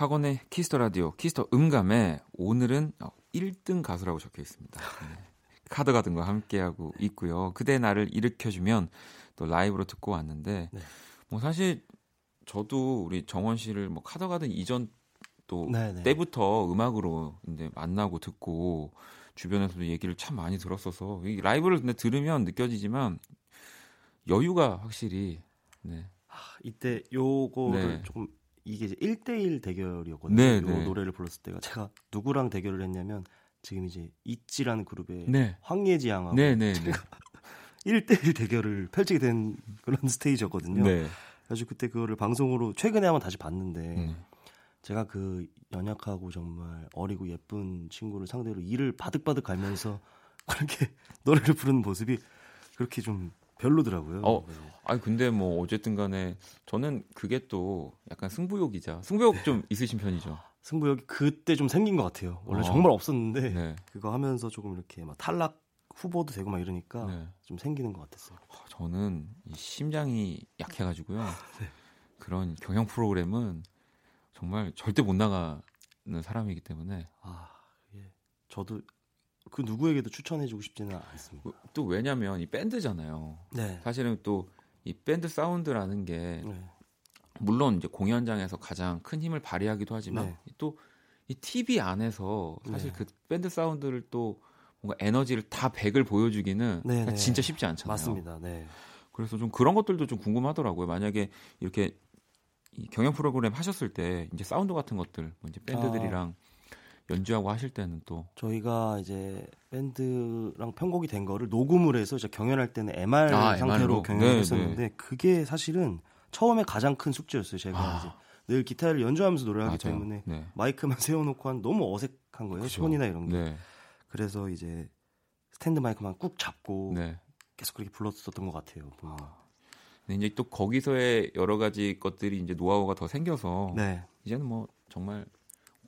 네, 박원의 키스 더 라디오, 키스 더 음감회 오늘은 어, 1등 가수라고 적혀 있습니다. 네. 카더가든과 함께하고 있고요. 그대 나를 일으켜주면 또 라이브로 듣고 왔는데, 네. 뭐 사실 저도 우리 정원 씨를 뭐 카더가든 이전 또 네, 네. 때부터 음악으로 이제 만나고 듣고 주변에서도 얘기를 참 많이 들었어서 이 라이브를 근데 들으면 느껴지지만 여유가 확실히 네. 아, 이때 요거를 네. 조금 이게 이제 1대1 대결이었거든요. 네, 요 네. 노래를 불렀을 때가 제가 누구랑 대결을 했냐면 지금 이제 있지라는 그룹의 네. 황예지 양하고 네, 네, 네. 제가 1대1 대결을 펼치게 된 그런 스테이지였거든요. 네. 그래서 그때 그거를 방송으로 최근에 한번 다시 봤는데 네. 제가 그 연약하고 정말 어리고 예쁜 친구를 상대로 이를 바득바득 갈면서 그렇게 노래를 부르는 모습이 그렇게 좀 별로더라고요. 어. 네. 아니 근데 뭐 어쨌든 간에 저는 그게 또 약간 승부욕이자 승부욕 네. 좀 있으신 편이죠. 승부욕이 그때 좀 생긴 것 같아요. 원래 어. 정말 없었는데 네. 그거 하면서 조금 이렇게 막 탈락 후보도 되고 막 이러니까 네. 좀 생기는 것 같았어요. 아, 저는 이 심장이 약해가지고요. 네. 그런 경영 프로그램은 정말 절대 못 나가는 사람이기 때문에 아, 예. 저도 그 누구에게도 추천해주고 싶지는 않습니다. 또 왜냐면 이 밴드잖아요. 네. 사실은 또 이 밴드 사운드라는 게 네. 물론 이제 공연장에서 가장 큰 힘을 발휘하기도 하지만 네. 또이 TV 안에서 사실 네. 그 밴드 사운드를 또 뭔가 에너지를 다 100을 보여주기는 네, 네. 진짜 쉽지 않잖아요. 맞습니다. 네. 그래서 좀 그런 것들도 좀 궁금하더라고요. 만약에 이렇게 이 경연 프로그램 하셨을 때 이제 사운드 같은 것들 뭐 이제 밴드들이랑 연주하고 하실 때는 또 저희가 이제 밴드랑 편곡이 된 거를 녹음을 해서 이제 경연할 때는 MR 아, 상태로? 경연을 네, 했었는데 그게 사실은 처음에 가장 큰 숙제였어요. 제가 아. 이제 늘 기타를 연주하면서 노래하기 맞아요. 때문에 네. 마이크만 세워놓고 한 너무 어색한 거예요. 손이나 이런 게. 네. 그래서 이제 스탠드 마이크만 꾹 잡고 네. 계속 그렇게 불렀었던 것 같아요. 보면. 근데 이제 또 거기서의 여러 가지 것들이 이제 노하우가 더 생겨서 네. 이제는 뭐 정말 그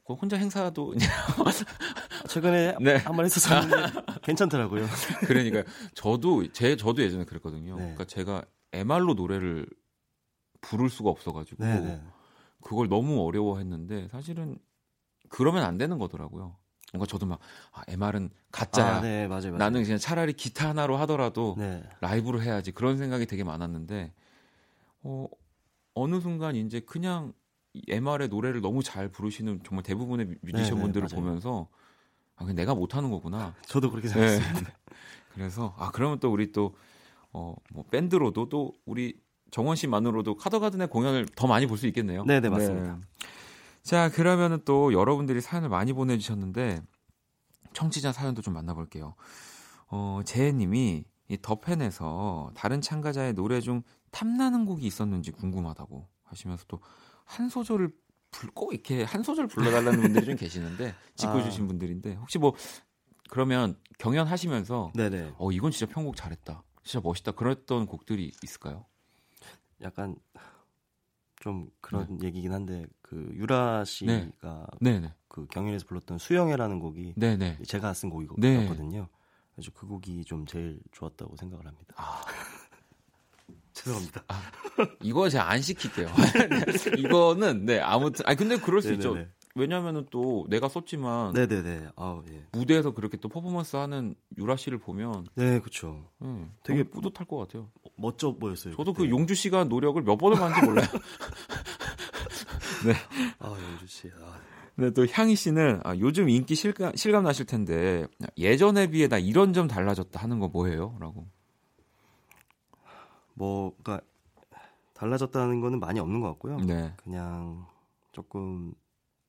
혼자 행사도 최근에 네. 한번 했었었는데 괜찮더라고요. 그러니까 저도 제 저도 예전에 그랬거든요. 네. 그러니까 제가 MR로 노래를 부를 수가 없어가지고 네, 네. 그걸 너무 어려워했는데 사실은 그러면 안 되는 거더라고요. 뭔가 저도 막 아, MR은 가짜야. 아, 네, 맞아요, 맞아요. 나는 그냥 차라리 기타 하나로 하더라도 네. 라이브로 해야지 그런 생각이 되게 많았는데 어, 어느 순간 이제 그냥 이 MR의 노래를 너무 잘 부르시는 정말 대부분의 뮤- 뮤지션분들을 네, 맞아요. 보면서 아, 내가 못하는 거구나. 저도 그렇게 네. 생각했습니다. 그래서 아 그러면 또 우리 또 어, 뭐 밴드로도 또 우리 정원 씨만으로도 카더가든의 공연을 더 많이 볼 수 있겠네요. 네, 네, 맞습니다. 자 그러면은 또 여러분들이 사연을 많이 보내주셨는데 청취자 사연도 좀 만나볼게요. 어, 재혜님이 이 더팬에서 다른 참가자의 노래 중 탐나는 곡이 있었는지 궁금하다고 하시면서 또 한 소절을 불, 꼭 이렇게 한 소절 불러달라는 분들이 좀 계시는데 짚어주신 아. 분들인데 혹시 뭐 그러면 경연 하시면서 네네. 어 이건 진짜 편곡 잘했다, 진짜 멋있다 그랬던 곡들이 있을까요? 약간 좀 그런 얘기긴 한데 그 유라 씨가 네네, 그 경연에서 불렀던 수영해라는 곡이 네네. 제가 쓴 네. 곡이거든요. 그래서 그 곡이 좀 제일 좋았다고 생각을 합니다. 아. 죄송합니다. 이거 제가 안 시킬게요. 이거는 네 아무튼 아 근데 그럴 수 있죠. 네네네. 왜냐하면은 또 내가 썼지만 네네네. 아 예. 무대에서 그렇게 또 퍼포먼스 하는 유라 씨를 보면 네, 그렇죠. 음, 되게 뿌듯할 것 같아요. 멋져 보였어요. 저도 그때. 그 용주 씨가 노력을 몇 번을 봤는지 몰라요. 아 용주 씨. 아, 근데 또 향희 씨는 아, 요즘 인기 실감, 실감 나실 텐데 예전에 비해 나 이런 점 달라졌다 하는 거 뭐예요? 라고. 뭐 그러니까 달라졌다는 거는 많이 없는 것 같고요. 네. 그냥 조금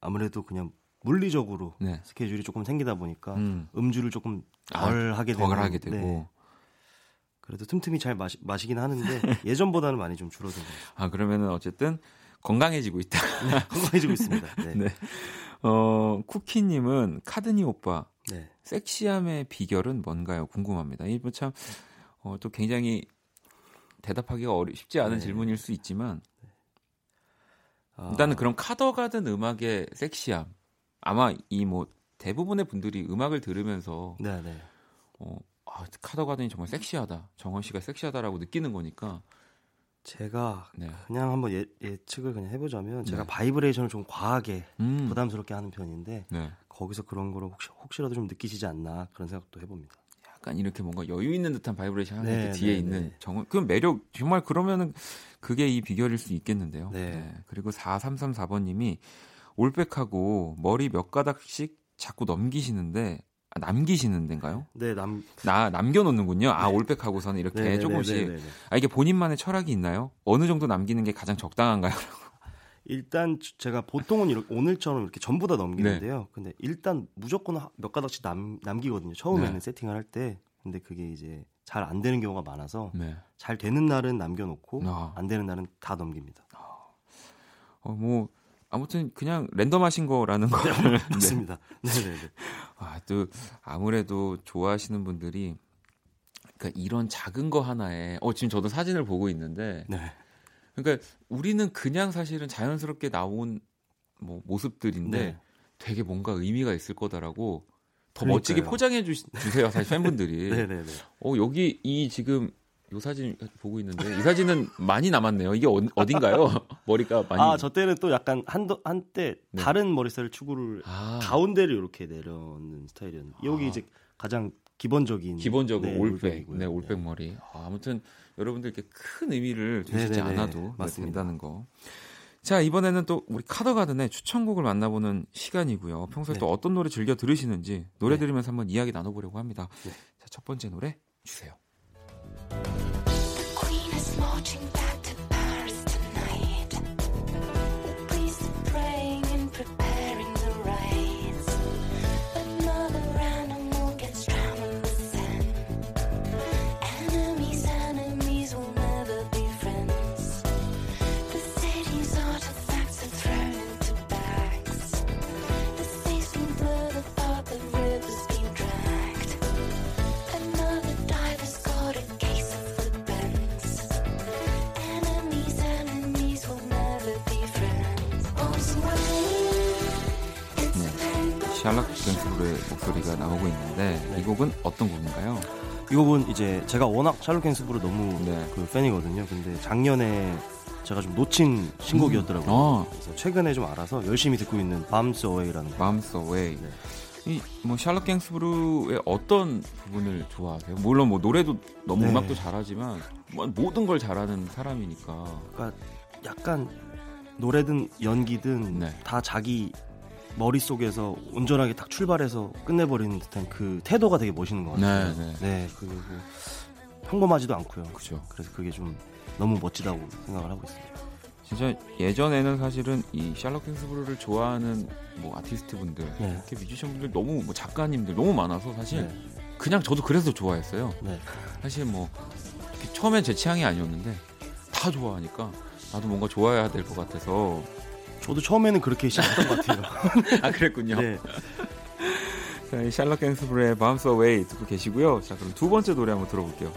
아무래도 그냥 물리적으로 네. 스케줄이 조금 생기다 보니까 음. 음. 주를 조금 아, 덜 하게 덜 하게 되고. 네. 그래도 틈틈이 잘 마시, 마시긴 하는데 예전보다는 많이 좀 줄어든 것 같아요. 아, 그러면은 어쨌든 건강해지고 있다. 건강해지고 있습니다. 네. 네. 어, 쿠키님은 카드니 오빠, 네. 섹시함의 비결은 뭔가요? 궁금합니다. 이거 참, 어, 또 굉장히 대답하기가 어리, 쉽지 않은 네. 질문일 수 있지만, 아, 일단은 그런 카더가든 음악의 섹시함. 아마 이 뭐 대부분의 분들이 음악을 들으면서, 네, 네. 어, 아, 카더가든이 정말 섹시하다. 정원 씨가 섹시하다라고 느끼는 거니까, 제가 네. 그냥 한번 예, 예측을 그냥 해보자면 제가 네. 바이브레이션을 좀 과하게 음. 부담스럽게 하는 편인데 네. 거기서 그런 거를 혹시, 혹시라도 좀 느끼시지 않나 그런 생각도 해봅니다. 약간 이렇게 뭔가 여유 있는 듯한 바이브레이션 하는 네, 그 뒤에 네, 있는 네. 정말 그 매력 정말 그러면은 그게 이 비결일 수 있겠는데요. 네. 그리고 4334번 님이 올백하고 머리 몇 가닥씩 자꾸 넘기시는데 아, 남기시는 데인가요? 네, 남 나 남겨 놓는군요. 아 네. 올백하고서는 이렇게 네, 네, 조금씩. 네, 네, 네. 아 이게 본인만의 철학이 있나요? 어느 정도 남기는 게 가장 적당한가요? 일단 주- 제가 보통은 이렇게 오늘처럼 이렇게 전부 다 네. 넘기는데요. 근데 일단 무조건 하- 몇 가닥씩 남, 남기거든요. 처음에는 네. 세팅을 할 때. 근데 그게 이제 잘 안 되는 경우가 많아서 네. 잘 되는 날은 남겨놓고 아. 안 되는 날은 다 넘깁니다. 어, 뭐 아무튼 그냥 랜덤하신 거라는 거를 네. 맞습니다. 네, 네, 네. 아, 또 아무래도 좋아하시는 분들이 그러니까 이런 작은 거 하나에 어 지금 저도 사진을 보고 있는데 네. 그러니까 우리는 그냥 사실은 자연스럽게 나온 뭐 모습들인데 네. 되게 뭔가 의미가 있을 거다라고 더 그러니까요. 멋지게 포장해 주, 주세요 사실 팬분들이 네, 네, 네. 어 여기 이 지금 요 사진 보고 있는데 이 사진은 많이 남았네요 이게 어, 어딘가요 머리가 많이 아, 저 때는 또 약간 한 한때 네. 다른 머리살을 추구를 아, 가운데를 이렇게 내려놓는 스타일이었는데 여기 아. 이제 가장 기본적인 기본적으로 네, 올백, 올백이고요. 네 올백 머리. 아, 아무튼 여러분들 이렇게 큰 의미를 두시지 네네네, 않아도 네, 맞습니다. 된다는 거. 자 이번에는 또 우리 카더가든의 추천곡을 만나보는 시간이고요. 평소에 네. 또 어떤 노래 즐겨 들으시는지 노래 네. 들으면서 한번 이야기 나눠보려고 합니다. 네. 자, 첫 번째 노래 주세요. 샬럿 댄스블의 목소리가 나오고 있는데 네. 이 곡은 어떤 곡인가요? 이 곡은 이제 제가 워낙 샬롯 갱스부를 너무 네. 그 팬이거든요. 근데 작년에 제가 좀 놓친 신곡이었더라고요. 어, 그래서 최근에 좀 알아서 열심히 듣고 있는 밤스 어웨이라는 곡. Bombs Away. 네. 이뭐 샬럿 갱스브루의 어떤 부분을 좋아하세요? 물론 뭐 노래도 너무 네. 음악도 잘하지만 뭐 모든 걸 잘하는 사람이니까. 그러니까 약간 노래든 연기든 네. 다 자기 머릿속에서 온전하게 딱 출발해서 끝내버리는 듯한 그 태도가 되게 멋있는 것 같아요. 네, 네. 네, 그리고 평범하지도 않고요. 그죠. 그래서 그게 좀 너무 멋지다고 생각을 하고 있습니다. 진짜 예전에는 사실은 이 샬럿 갱스브루를 좋아하는 뭐 아티스트 분들, 네. 이렇게 뮤지션 분들 너무 뭐 작가님들 너무 많아서 사실 네. 그냥 저도 그래서 좋아했어요. 네. 사실 뭐 처음엔 제 취향이 아니었는데 다 좋아하니까 나도 뭔가 좋아해야 될 것 같아서 저도 처음에는 그렇게 시작했던 것 같아요. 아 그랬군요. 네. 자, 이 샬럿 갱스브루의 Bounce Away 듣고 계시고요. 자 그럼 두 번째 노래 한번 들어볼게요.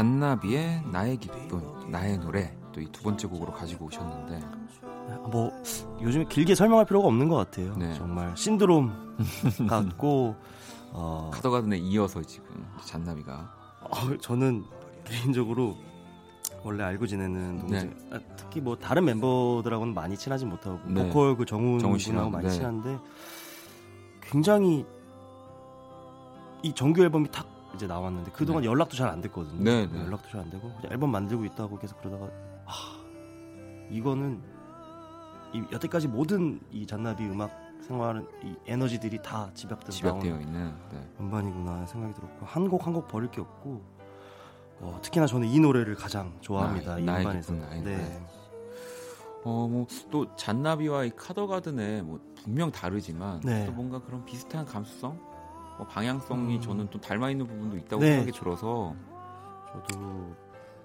잔나비의 나의 기쁨, 나의 노래 또 이 두 번째 곡으로 가지고 오셨는데 뭐 요즘에 길게 설명할 필요가 없는 것 같아요. 네. 정말 신드롬 같고 어, 카더가든에 이어서 지금 잔나비가 어, 저는 개인적으로 원래 알고 지내는 동생, 아, 특히 뭐 다른 멤버들하고는 많이 친하지 못하고 네. 보컬 그 정훈, 정훈 씨랑, 많이 네. 친한데 굉장히 이 정규 앨범이 탁 이제 나왔는데 그동안 네. 연락도 잘 안 됐거든요. 네, 네. 연락도 잘 안 되고 앨범 만들고 있다고 계속 그러다가 아, 이거는 이 여태까지 모든 이 잔나비 음악 생활은 이 에너지들이 다 집약돼서 집약되어 나온 있는 네. 음반이구나 생각이 들었고 한 곡 한 곡 버릴 게 없고 어, 특히나 저는 이 노래를 가장 좋아합니다. 나의- 이 음반에서. 나의 네. 노래. 어, 뭐 또 잔나비와 이 카더가든의 뭐 분명 다르지만 네. 또 뭔가 그런 비슷한 감수성 어, 방향성이 음. 저는 또 닮아 있는 부분도 있다고 네. 생각이 들어서 저도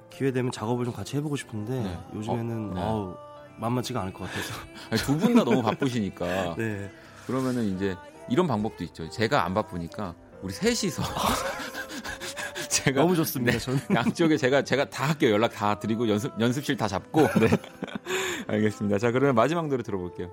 기회 되면 작업을 좀 같이 해보고 싶은데 네. 요즘에는 어, 네. 어우, 만만치가 않을 것 같아서. 두 분 다 너무 바쁘시니까 네. 그러면은 이제 이런 방법도 있죠. 제가 안 바쁘니까 우리 셋이서 제가 너무 좋습니다. 저는. 양쪽에 제가 제가 다 할게요. 연락 다 드리고 연습 연습실 다 잡고. 네. 알겠습니다. 자, 그러면 마지막 노래 들어볼게요.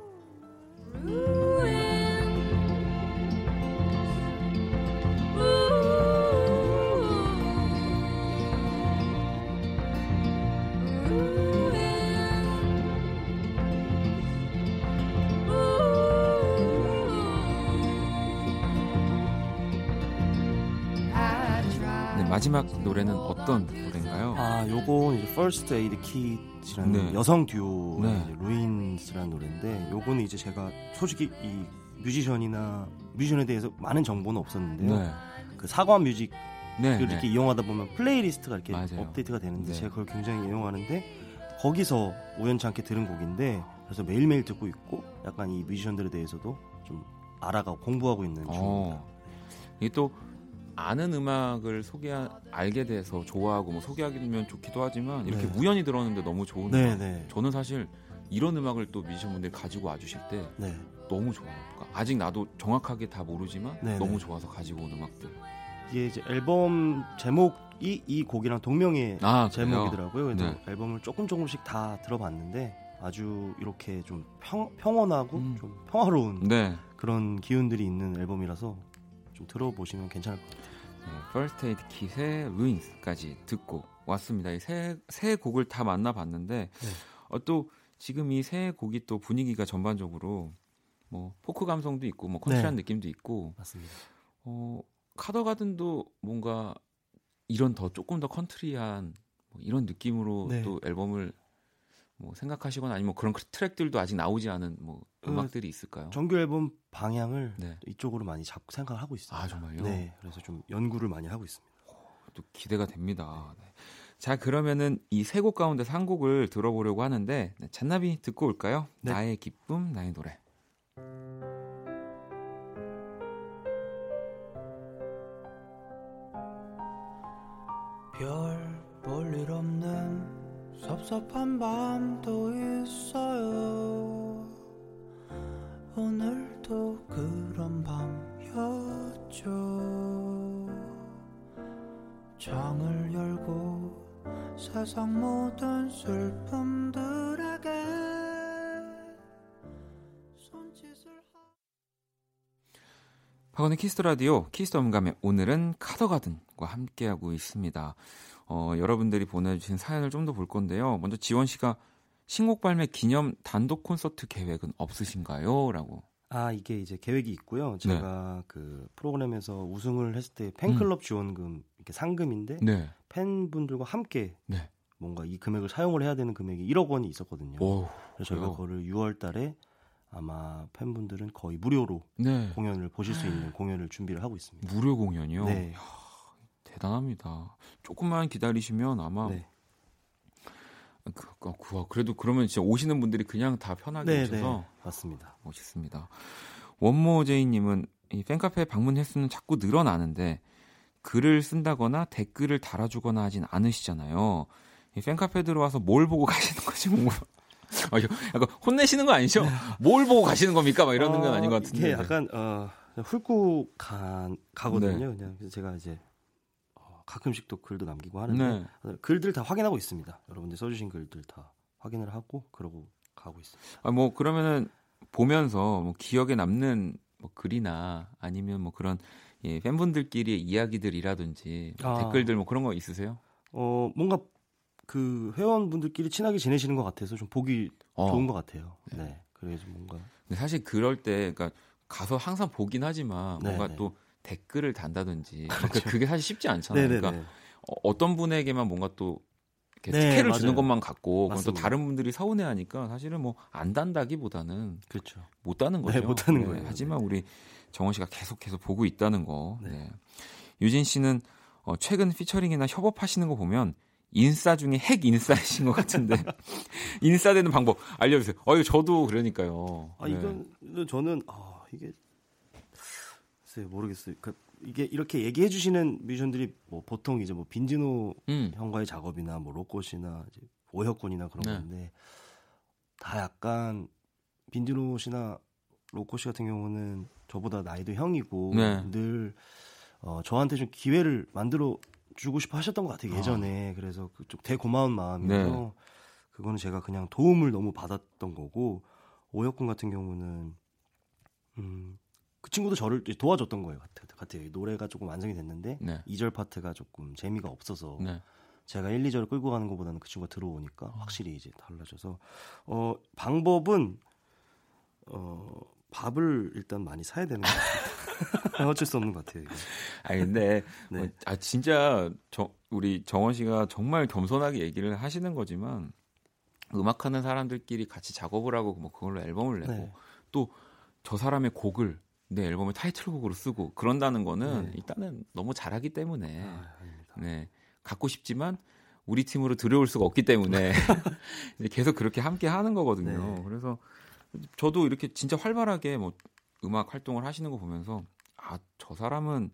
마지막 노래는 어떤 노래인가요? 아, 요건 이제 First Aid Kit이라는 네. 여성 듀오 네. Ruins라는 노래인데 요거는 이제 제가 솔직히 이 뮤지션이나 뮤지션에 대해서 많은 정보는 없었는데요. 네. 그 사과 뮤직 네. 을 이렇게 이용하다 보면 플레이리스트가 이렇게 맞아요. 업데이트가 되는데 네. 제가 그걸 굉장히 이용하는데 거기서 우연찮게 들은 곡인데 그래서 매일매일 듣고 있고 약간 이 뮤지션들에 대해서도 좀 알아가고 공부하고 있는 중입니다. 어. 이게 또 아는 음악을 소개 알게 돼서 좋아하고 뭐 소개하기면 좋기도 하지만 이렇게 네. 우연히 들었는데 너무 좋은 네. 네. 저는 사실 이런 음악을 또 뮤지션분들이 가지고 와주실 때 네. 너무 좋아요. 그러니까 아직 나도 정확하게 다 모르지만 네, 너무 네. 좋아서 가지고 온 음악들. 이게 이제 앨범 제목이 이 곡이랑 동명의 아? 제목이더라고요. 그래서 네. 앨범을 조금 조금씩 다 들어봤는데 아주 이렇게 좀 평, 평온하고 음. 좀 평화로운 네. 그런 기운들이 있는 앨범이라서 좀 들어보시면 괜찮을 것 같아요. 네, First Aid Kit의 Ruins까지 듣고 왔습니다. 이 세, 세 곡을 다 만나봤는데 네. 어, 또 지금 이 세 곡이 또 분위기가 전반적으로 뭐 포크 감성도 있고 뭐 컨트리한 네. 느낌도 있고 맞습니다. 어, 카더 가든도 뭔가 이런 더 조금 더 컨트리한 뭐 이런 느낌으로 네. 또 앨범을 뭐 생각하시거나 아니면 그런 트랙들도 아직 나오지 않은 뭐그 음악들이 있을까요? 정규 앨범 방향을 네. 이쪽으로 많이 잡고 생각을 하고 있습니다. 아, 정말요? 네, 그래서 좀 연구를 많이 하고 있습니다. 또 기대가 됩니다. 네. 자 그러면은 이 세 곡 가운데서 한 곡을 들어보려고 하는데 네, 잔나비 듣고 올까요? 네. 나의 기쁨 나의 노래. 섭섭한 밤도 있어요 오늘도 그런 밤이었죠 창을 열고 세상 모든 슬픔들에게 박원의 Kiss the Radio Kiss the 음감의 오늘은 카더가든과 함께하고 있습니다. 어, 여러분들이 보내주신 사연을 좀 더 볼 건데요. 먼저 지원 씨가 신곡 발매 기념 단독 콘서트 계획은 없으신가요?라고. 아 이게 이제 계획이 있고요. 네. 제가 그 프로그램에서 우승을 했을 때 팬클럽 지원금 이렇게 상금인데 음. 네. 팬분들과 함께 네. 뭔가 이 금액을 사용을 해야 되는 금액이 1억 원이 있었거든요. 오. 그래서 저희가? 그거를 6월 달에 아마 팬분들은 거의 무료로 네. 공연을 보실 수 있는 공연을 준비를 하고 있습니다. 무료 공연이요. 네. 대단합니다. 조금만 기다리시면 아마 네. 그, 그, 그, 그래도 그러면 진짜 오시는 분들이 그냥 다 편하게 네, 오셔서 네. 맞습니다. 멋있습니다. 원모제이님은 이 팬카페 방문 횟수는 자꾸 늘어나는데 글을 쓴다거나 댓글을 달아주거나 하진 않으시잖아요. 이 팬카페 들어와서 뭘 보고 가시는 거지? 궁금. 아, 이거 약간 혼내시는 거 아니죠? 뭘 보고 가시는 겁니까? 막 이러는 건 아닌 것 같은데. 네. 이게 약간 어, 훑고 가, 가거든요. 네. 그냥 제가 이제 어, 가끔씩 또 글도 남기고 하는데 네. 어, 글들 다 확인하고 있습니다. 여러분들 써주신 글들 다 확인을 하고 그러고 가고 있습니다. 아, 뭐 그러면은 보면서 뭐 기억에 남는 뭐 글이나 아니면 뭐 그런 예, 팬분들끼리의 이야기들이라든지 뭐 아. 댓글들 뭐 그런 거 있으세요? 어 뭔가 그 회원분들끼리 친하게 지내시는 것 같아서 좀 보기 어. 좋은 것 같아요. 네. 그래서 뭔가 근데 사실 그럴 때 그러니까 가서 항상 보긴 하지만 네, 뭔가 네. 또 댓글을 단다든지 그게 그게 사실 쉽지 않잖아요. 네네네. 그러니까 어, 어떤 분에게만 뭔가 또 이렇게 네, 특혜를 주는 맞아요. 것만 갖고 또. 다른 분들이 서운해하니까 사실은 뭐 안 단다기보다는 그렇죠. 못 다는 거죠. 네, 못 다는 거예요. 하지만 우리 정원 씨가 계속해서 보고 있다는 거. 네. 네. 유진 씨는 어, 최근 피처링이나 협업하시는 거 보면 인싸 중에 핵 인싸이신 것 같은데 인싸 되는 방법 알려주세요. 어, 이거 저도 그러니까요. 아 네. 이건 저는 아 이게 글쎄요 모르겠어요. 그 이게 이렇게 얘기해 주시는 뮤지션들이 뭐 보통 이제 뭐 빈지노 음. 형과의 작업이나 뭐 로꼬씨나 이제 오혁군이나 그런 네. 건데 다 약간 빈지노 씨나 로꼬 씨 같은 경우는 저보다 나이도 형이고 네. 늘 어, 저한테 좀 기회를 만들어 주고 싶어 하셨던 것 같아요 예전에 그래서 그쪽 되게 고마운 마음이어서 네. 그거는 제가 그냥 도움을 너무 받았던 거고 오혁군 같은 경우는 음, 그 친구도 저를 도와줬던 거예요 같아요. 같아요. 노래가 조금 완성이 됐는데 네. 2절 파트가 조금 재미가 없어서 네. 제가 1, 2절을 끌고 가는 것보다는 그 친구가 들어오니까 확실히 이제 달라져서 어 방법은 어 밥을 일단 많이 사야 되는 것 같아요. 어쩔 수 없는 것 같아요. 이거. 아 근데 네. 뭐, 아 진짜 저, 우리 정원 씨가 정말 겸손하게 얘기를 하시는 거지만 음악하는 사람들끼리 같이 작업을 하고 뭐 그걸로 앨범을 내고 네. 또저 사람의 곡을 내 앨범의 타이틀곡으로 쓰고 그런다는 거는 네. 일단은 너무 잘하기 때문에 아. 네 갖고 싶지만 우리 팀으로 들여올 수가 없기 때문에 계속 그렇게 함께 하는 거거든요. 네. 그래서 저도 이렇게 진짜 활발하게 뭐 음악 활동을 하시는 거 보면서 아 저 사람은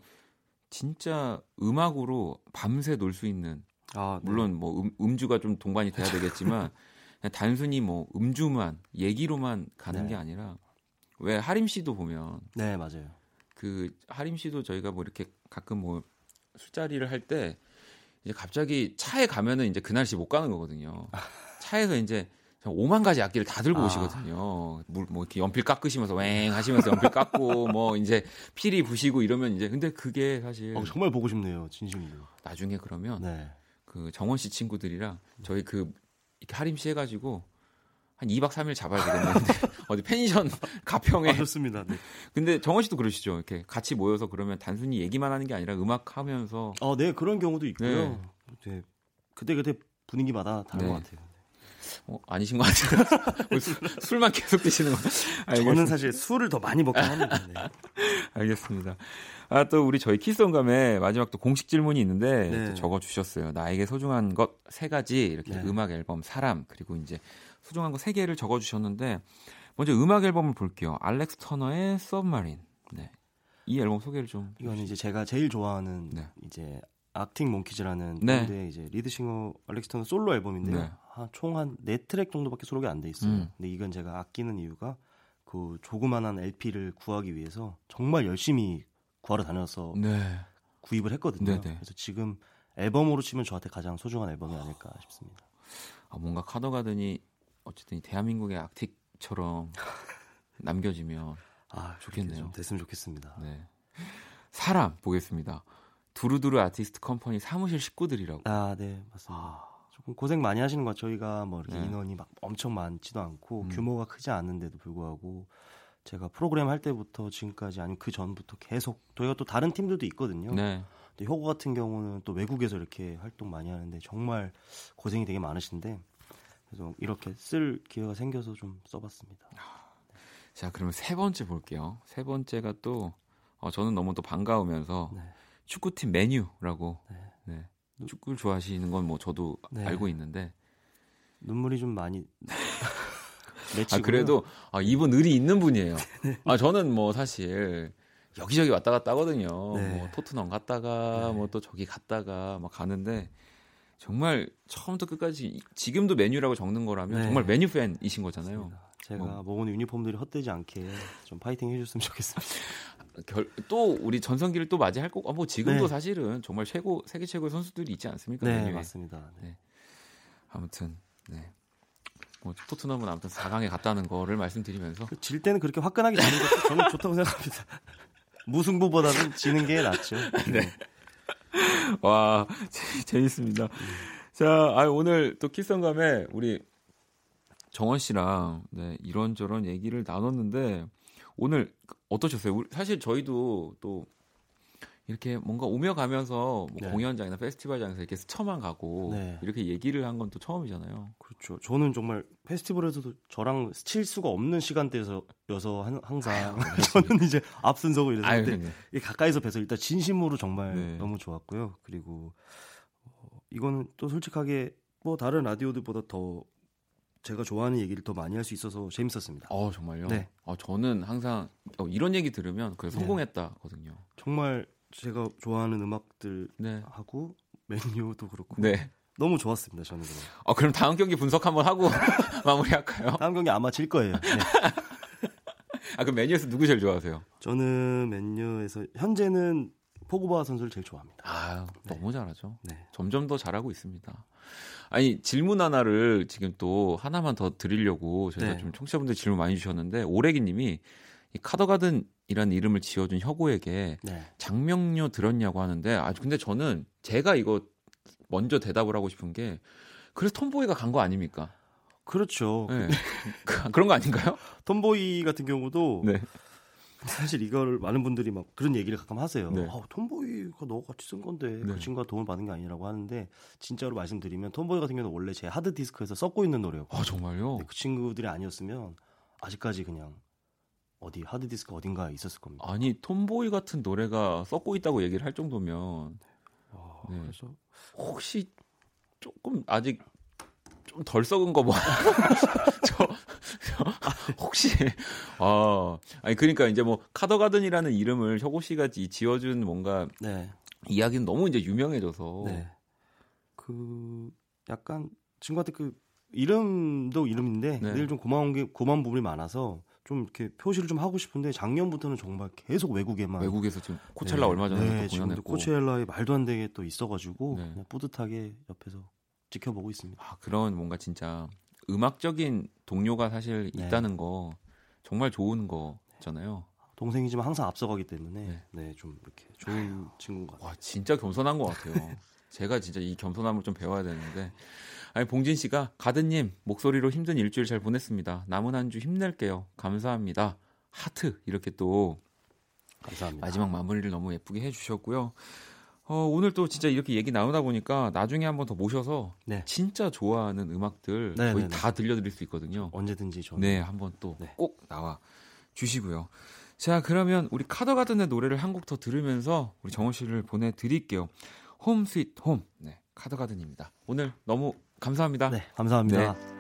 진짜 음악으로 밤새 놀 수 있는 아, 네. 물론 뭐 음, 음주가 좀 동반이 돼야 되겠지만 그냥 단순히 뭐 음주만 얘기로만 가는 네. 게 아니라 왜 하림 씨도 보면 네 맞아요. 그 하림 씨도 저희가 뭐 이렇게 가끔 뭐 술자리를 할 때 이제 갑자기 차에 가면은 이제 그날씨 못 가는 거거든요. 차에서 이제 오만 가지 악기를 다 들고 아. 오시거든요. 물, 뭐 이렇게 연필 깎으시면서 웽 하시면서 연필 깎고 뭐 이제 피리 부시고 이러면 이제 근데 그게 사실 어, 정말 보고 싶네요, 진심으로. 나중에 그러면 네. 그 정원 씨 친구들이랑 저희 그 이렇게 하림 씨 해가지고 한 2박 3일 잡아야 되겠는데 어디 펜션 가평에 아, 좋습니다. 네. 근데 정원 씨도 그러시죠 이렇게 같이 모여서 그러면 단순히 얘기만 하는 게 아니라 음악 하면서 어, 네 그런 경우도 있고요. 네. 네. 그때 그때 분위기마다 다른 네. 것 같아요. 어, 아니신 것 같아요 뭐 술, 술만 계속 드시는 거 저는 알겠습니다. 사실 술을 더 많이 먹긴 합니다. 네. 알겠습니다 아 또 우리 저희 키스온감에 마지막 또 공식 질문이 있는데 네. 또 적어 주셨어요 나에게 소중한 것 세 가지 이렇게 네. 음악 앨범 사람 그리고 이제 소중한 거세 개를 적어주셨는데 먼저 음악 앨범을 볼게요 알렉스 터너의 Submarine 네. 이 앨범 소개를 좀 이건 이제 제가 제일 좋아하는 네. 이제 악팅 몽키즈라는 네. 밴드의 이제 리드싱어 알렉스턴 솔로 앨범인데요. 네. 총한네 트랙 정도밖에 수록이 안 돼 있어요. 음. 근데 이건 제가 아끼는 이유가 그 조그만한 LP를 구하기 위해서 정말 열심히 구하러 다녀서 네. 구입을 했거든요. 네네. 그래서 지금 앨범으로 치면 저한테 가장 소중한 앨범이 아닐까 싶습니다. 아, 뭔가 카더가든이 어쨌든 이 대한민국의 악틱처럼 남겨지면 아, 좋겠네요. 됐으면 좋겠습니다. 네. 사람 보겠습니다. 두루두루 아티스트 컴퍼니 사무실 식구들이라고. 아, 네, 맞습니다. 조금 고생 많이 하시는 것 같아요. 저희가 뭐 이렇게 네. 인원이 막 엄청 많지도 않고 음. 규모가 크지 않은데도 불구하고 제가 프로그램 할 때부터 지금까지 아니면 그 전부터 계속 저희가 또 다른 팀들도 있거든요. 네. 근데 효고 같은 경우는 또 외국에서 이렇게 활동 많이 하는데 정말 고생이 되게 많으신데 그래서 이렇게 쓸 기회가 생겨서 좀 써봤습니다. 자, 그러면 세 번째 볼게요. 세 번째가 또 어, 저는 너무 또 반가우면서 네. 축구팀 메뉴라고. 네. 네. 축구를 좋아하시는 건 뭐 저도 네. 알고 있는데. 눈물이 좀 많이 아, 그래도 아, 이분 의리 있는 분이에요. 아, 저는 뭐 사실 여기저기 왔다 갔다 하거든요. 네. 뭐 토트넘 갔다가 네. 뭐또 저기 갔다가 막 가는데 정말 처음부터 끝까지 지금도 메뉴라고 적는 거라면 네. 정말 메뉴 팬이신 거잖아요. 제가 뭐. 먹은 유니폼들이 헛되지 않게 좀 파이팅 해줬으면 좋겠습니다. 결, 또 우리 전성기를 또 맞이할 거고 아, 뭐 지금도 네. 사실은 정말 최고 세계 최고의 선수들이 있지 않습니까? 네, 메뉴에. 맞습니다. 네. 네. 아무튼 네. 뭐 토트넘은 아무튼 4강에 갔다는 거를 말씀드리면서 그질 때는 그렇게 화끈하게 지는 것도 저는 좋다고 생각합니다. 무승부보다는 지는 게 낫죠. 네. 와 재- 재밌습니다. 자, 아, 오늘 또 키성감에 우리 정원 씨랑 네, 이런저런 얘기를 나눴는데 오늘 어떠셨어요? 사실 저희도 또 이렇게 뭔가 오며 가면서 뭐 네. 공연장이나 페스티벌장에서 이렇게 스쳐만 가고 네. 이렇게 얘기를 한 건 또 처음이잖아요. 그렇죠. 저는 정말 페스티벌에서도 저랑 스칠 수가 없는 시간대여서 한- 항상 저는 이제 앞선서고 아유, 이랬는데 가까이서 뵈서 일단 진심으로 정말 네. 너무 좋았고요. 그리고 어, 이거는 또 솔직하게 뭐 다른 라디오들보다 더 제가 좋아하는 얘기를 더 많이 할 수 있어서 재밌었습니다. 어 정말요? 네. 어, 저는 항상 어, 이런 얘기 들으면 그래 성공했다거든요. 정말 제가 좋아하는 음악들 네. 하고 메뉴도 그렇고 네. 너무 좋았습니다. 저는 그럼. 어, 그럼 다음 경기 분석 한번 하고 마무리할까요? 다음 경기 아마 질 거예요. 네. 아, 그럼 메뉴에서 누구 제일 좋아하세요? 저는 맨유에서 현재는 포그바 선수를 제일 좋아합니다. 아, 너무 잘하죠. 네. 점점 더 잘하고 있습니다. 아니, 질문 하나를 지금 또 하나만 더 드리려고 저희가 네. 좀 청취자분들 질문 많이 주셨는데, 오래기 님이 이 카더가든이라는 이름을 지어준 혁오에게 네. 장명료 들었냐고 하는데, 아, 근데 저는 제가 이거 먼저 대답을 하고 싶은 게, 그래서 톰보이가 간 거 아닙니까? 그렇죠. 네. 그- 그런 거 아닌가요? 톰보이 같은 경우도 네. 사실 이걸 많은 분들이 막 그런 얘기를 가끔 하세요. 네. 아, 톰보이가 너 같이 쓴 건데 네. 그 친구가 도움을 받은 게 아니라고 하는데 진짜로 말씀드리면 톰보이 같은 경우는 원래 제 하드 디스크에서 썩고 있는 노래였고 아, 정말요? 그 친구들이 아니었으면 아직까지 그냥 어디 하드 디스크 어딘가에 있었을 겁니다. 아니, 톰보이 같은 노래가 썩고 있다고 얘기를 할 정도면, 어, 네. 그래서 혹시 조금 아직 좀 덜 썩은 거 뭐? 저, 저 혹시 아 아니 그러니까 이제 뭐 카더가든이라는 이름을 혁오 씨가 이 지어준 뭔가 네. 이야기는 너무 이제 유명해져서 네. 그 약간 친구한테 그 이름도 이름인데 네. 늘좀 고마운 게 고마운 부분이 많아서 좀 이렇게 표시를 좀 하고 싶은데 작년부터는 정말 계속 외국에만 외국에서 지금 코첼라 네. 얼마 전에 네, 또 공연했고 코첼라에 말도 안 되게 또 있어가지고 네. 그냥 뿌듯하게 옆에서 지켜보고 있습니다. 아, 그런 뭔가 진짜 음악적인 동료가 사실 네. 있다는 거 정말 좋은 거잖아요. 동생이지만 항상 앞서가기 때문에 네. 네, 좀 이렇게 좋은 친구인 것 같아요. 와 진짜 겸손한 것 같아요. 제가 진짜 이 겸손함을 좀 배워야 되는데. 아니 봉진 씨가 가드님 목소리로 힘든 일주일 잘 보냈습니다. 남은 한 주 힘낼게요. 감사합니다. 하트 이렇게 또 감사합니다. 마지막 마무리를 너무 예쁘게 해주셨고요. 어, 오늘 또 진짜 이렇게 얘기 나누다 보니까 나중에 한번 더 모셔서 네. 진짜 좋아하는 음악들 네, 거의 네, 네. 다 들려드릴 수 있거든요. 언제든지 저 네, 한번 또 네. 꼭 나와 주시고요. 자, 그러면 우리 카더가든의 노래를 한 곡 더 들으면서 우리 정원 씨를 보내드릴게요. Home Sweet Home. 네, 카더가든입니다. 오늘 너무 감사합니다. 네, 감사합니다. 네.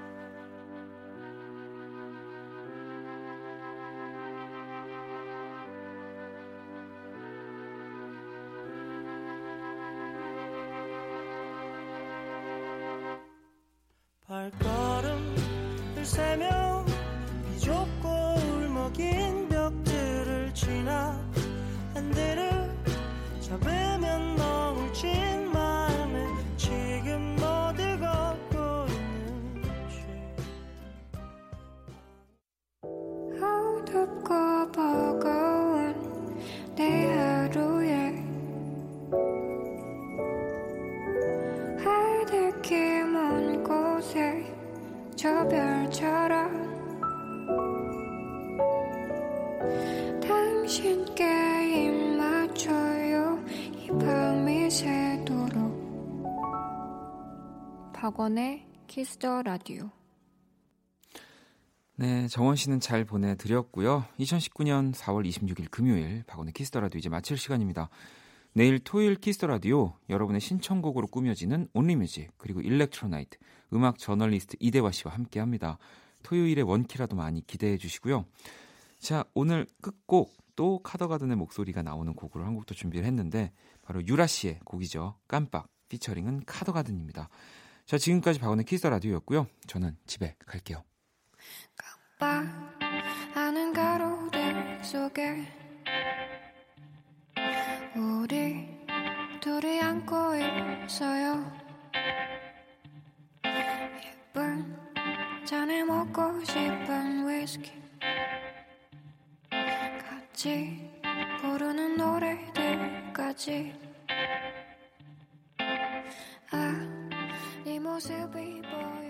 Kiss the Radio 네, 정원 씨는 잘 보내드렸고요. 2019년 4월 26일 금요일 박원의 Kiss the Radio 이제 마칠 시간입니다. 내일 토요일 Kiss the Radio 여러분의 신청곡으로 꾸며지는 Only Music 그리고 Electro Night 음악 저널리스트 이대화 씨와 함께합니다. 토요일에 원키라도 많이 기대해 주시고요. 자, 오늘 끝곡 또 카더가든의 목소리가 나오는 곡으로 한 곡도 준비를 했는데 바로 유라 씨의 곡이죠. 깜빡 피처링은 카더가든입니다. 자, 지금까지 박원의 Kiss the Radio였고요. 저는 집에 갈게요. 깜빡하는 가로등 속에 우리 둘이 안고 있어요 예쁜 잔에 먹고 싶은 위스키 같이 부르는 노래들까지 아, I'll be by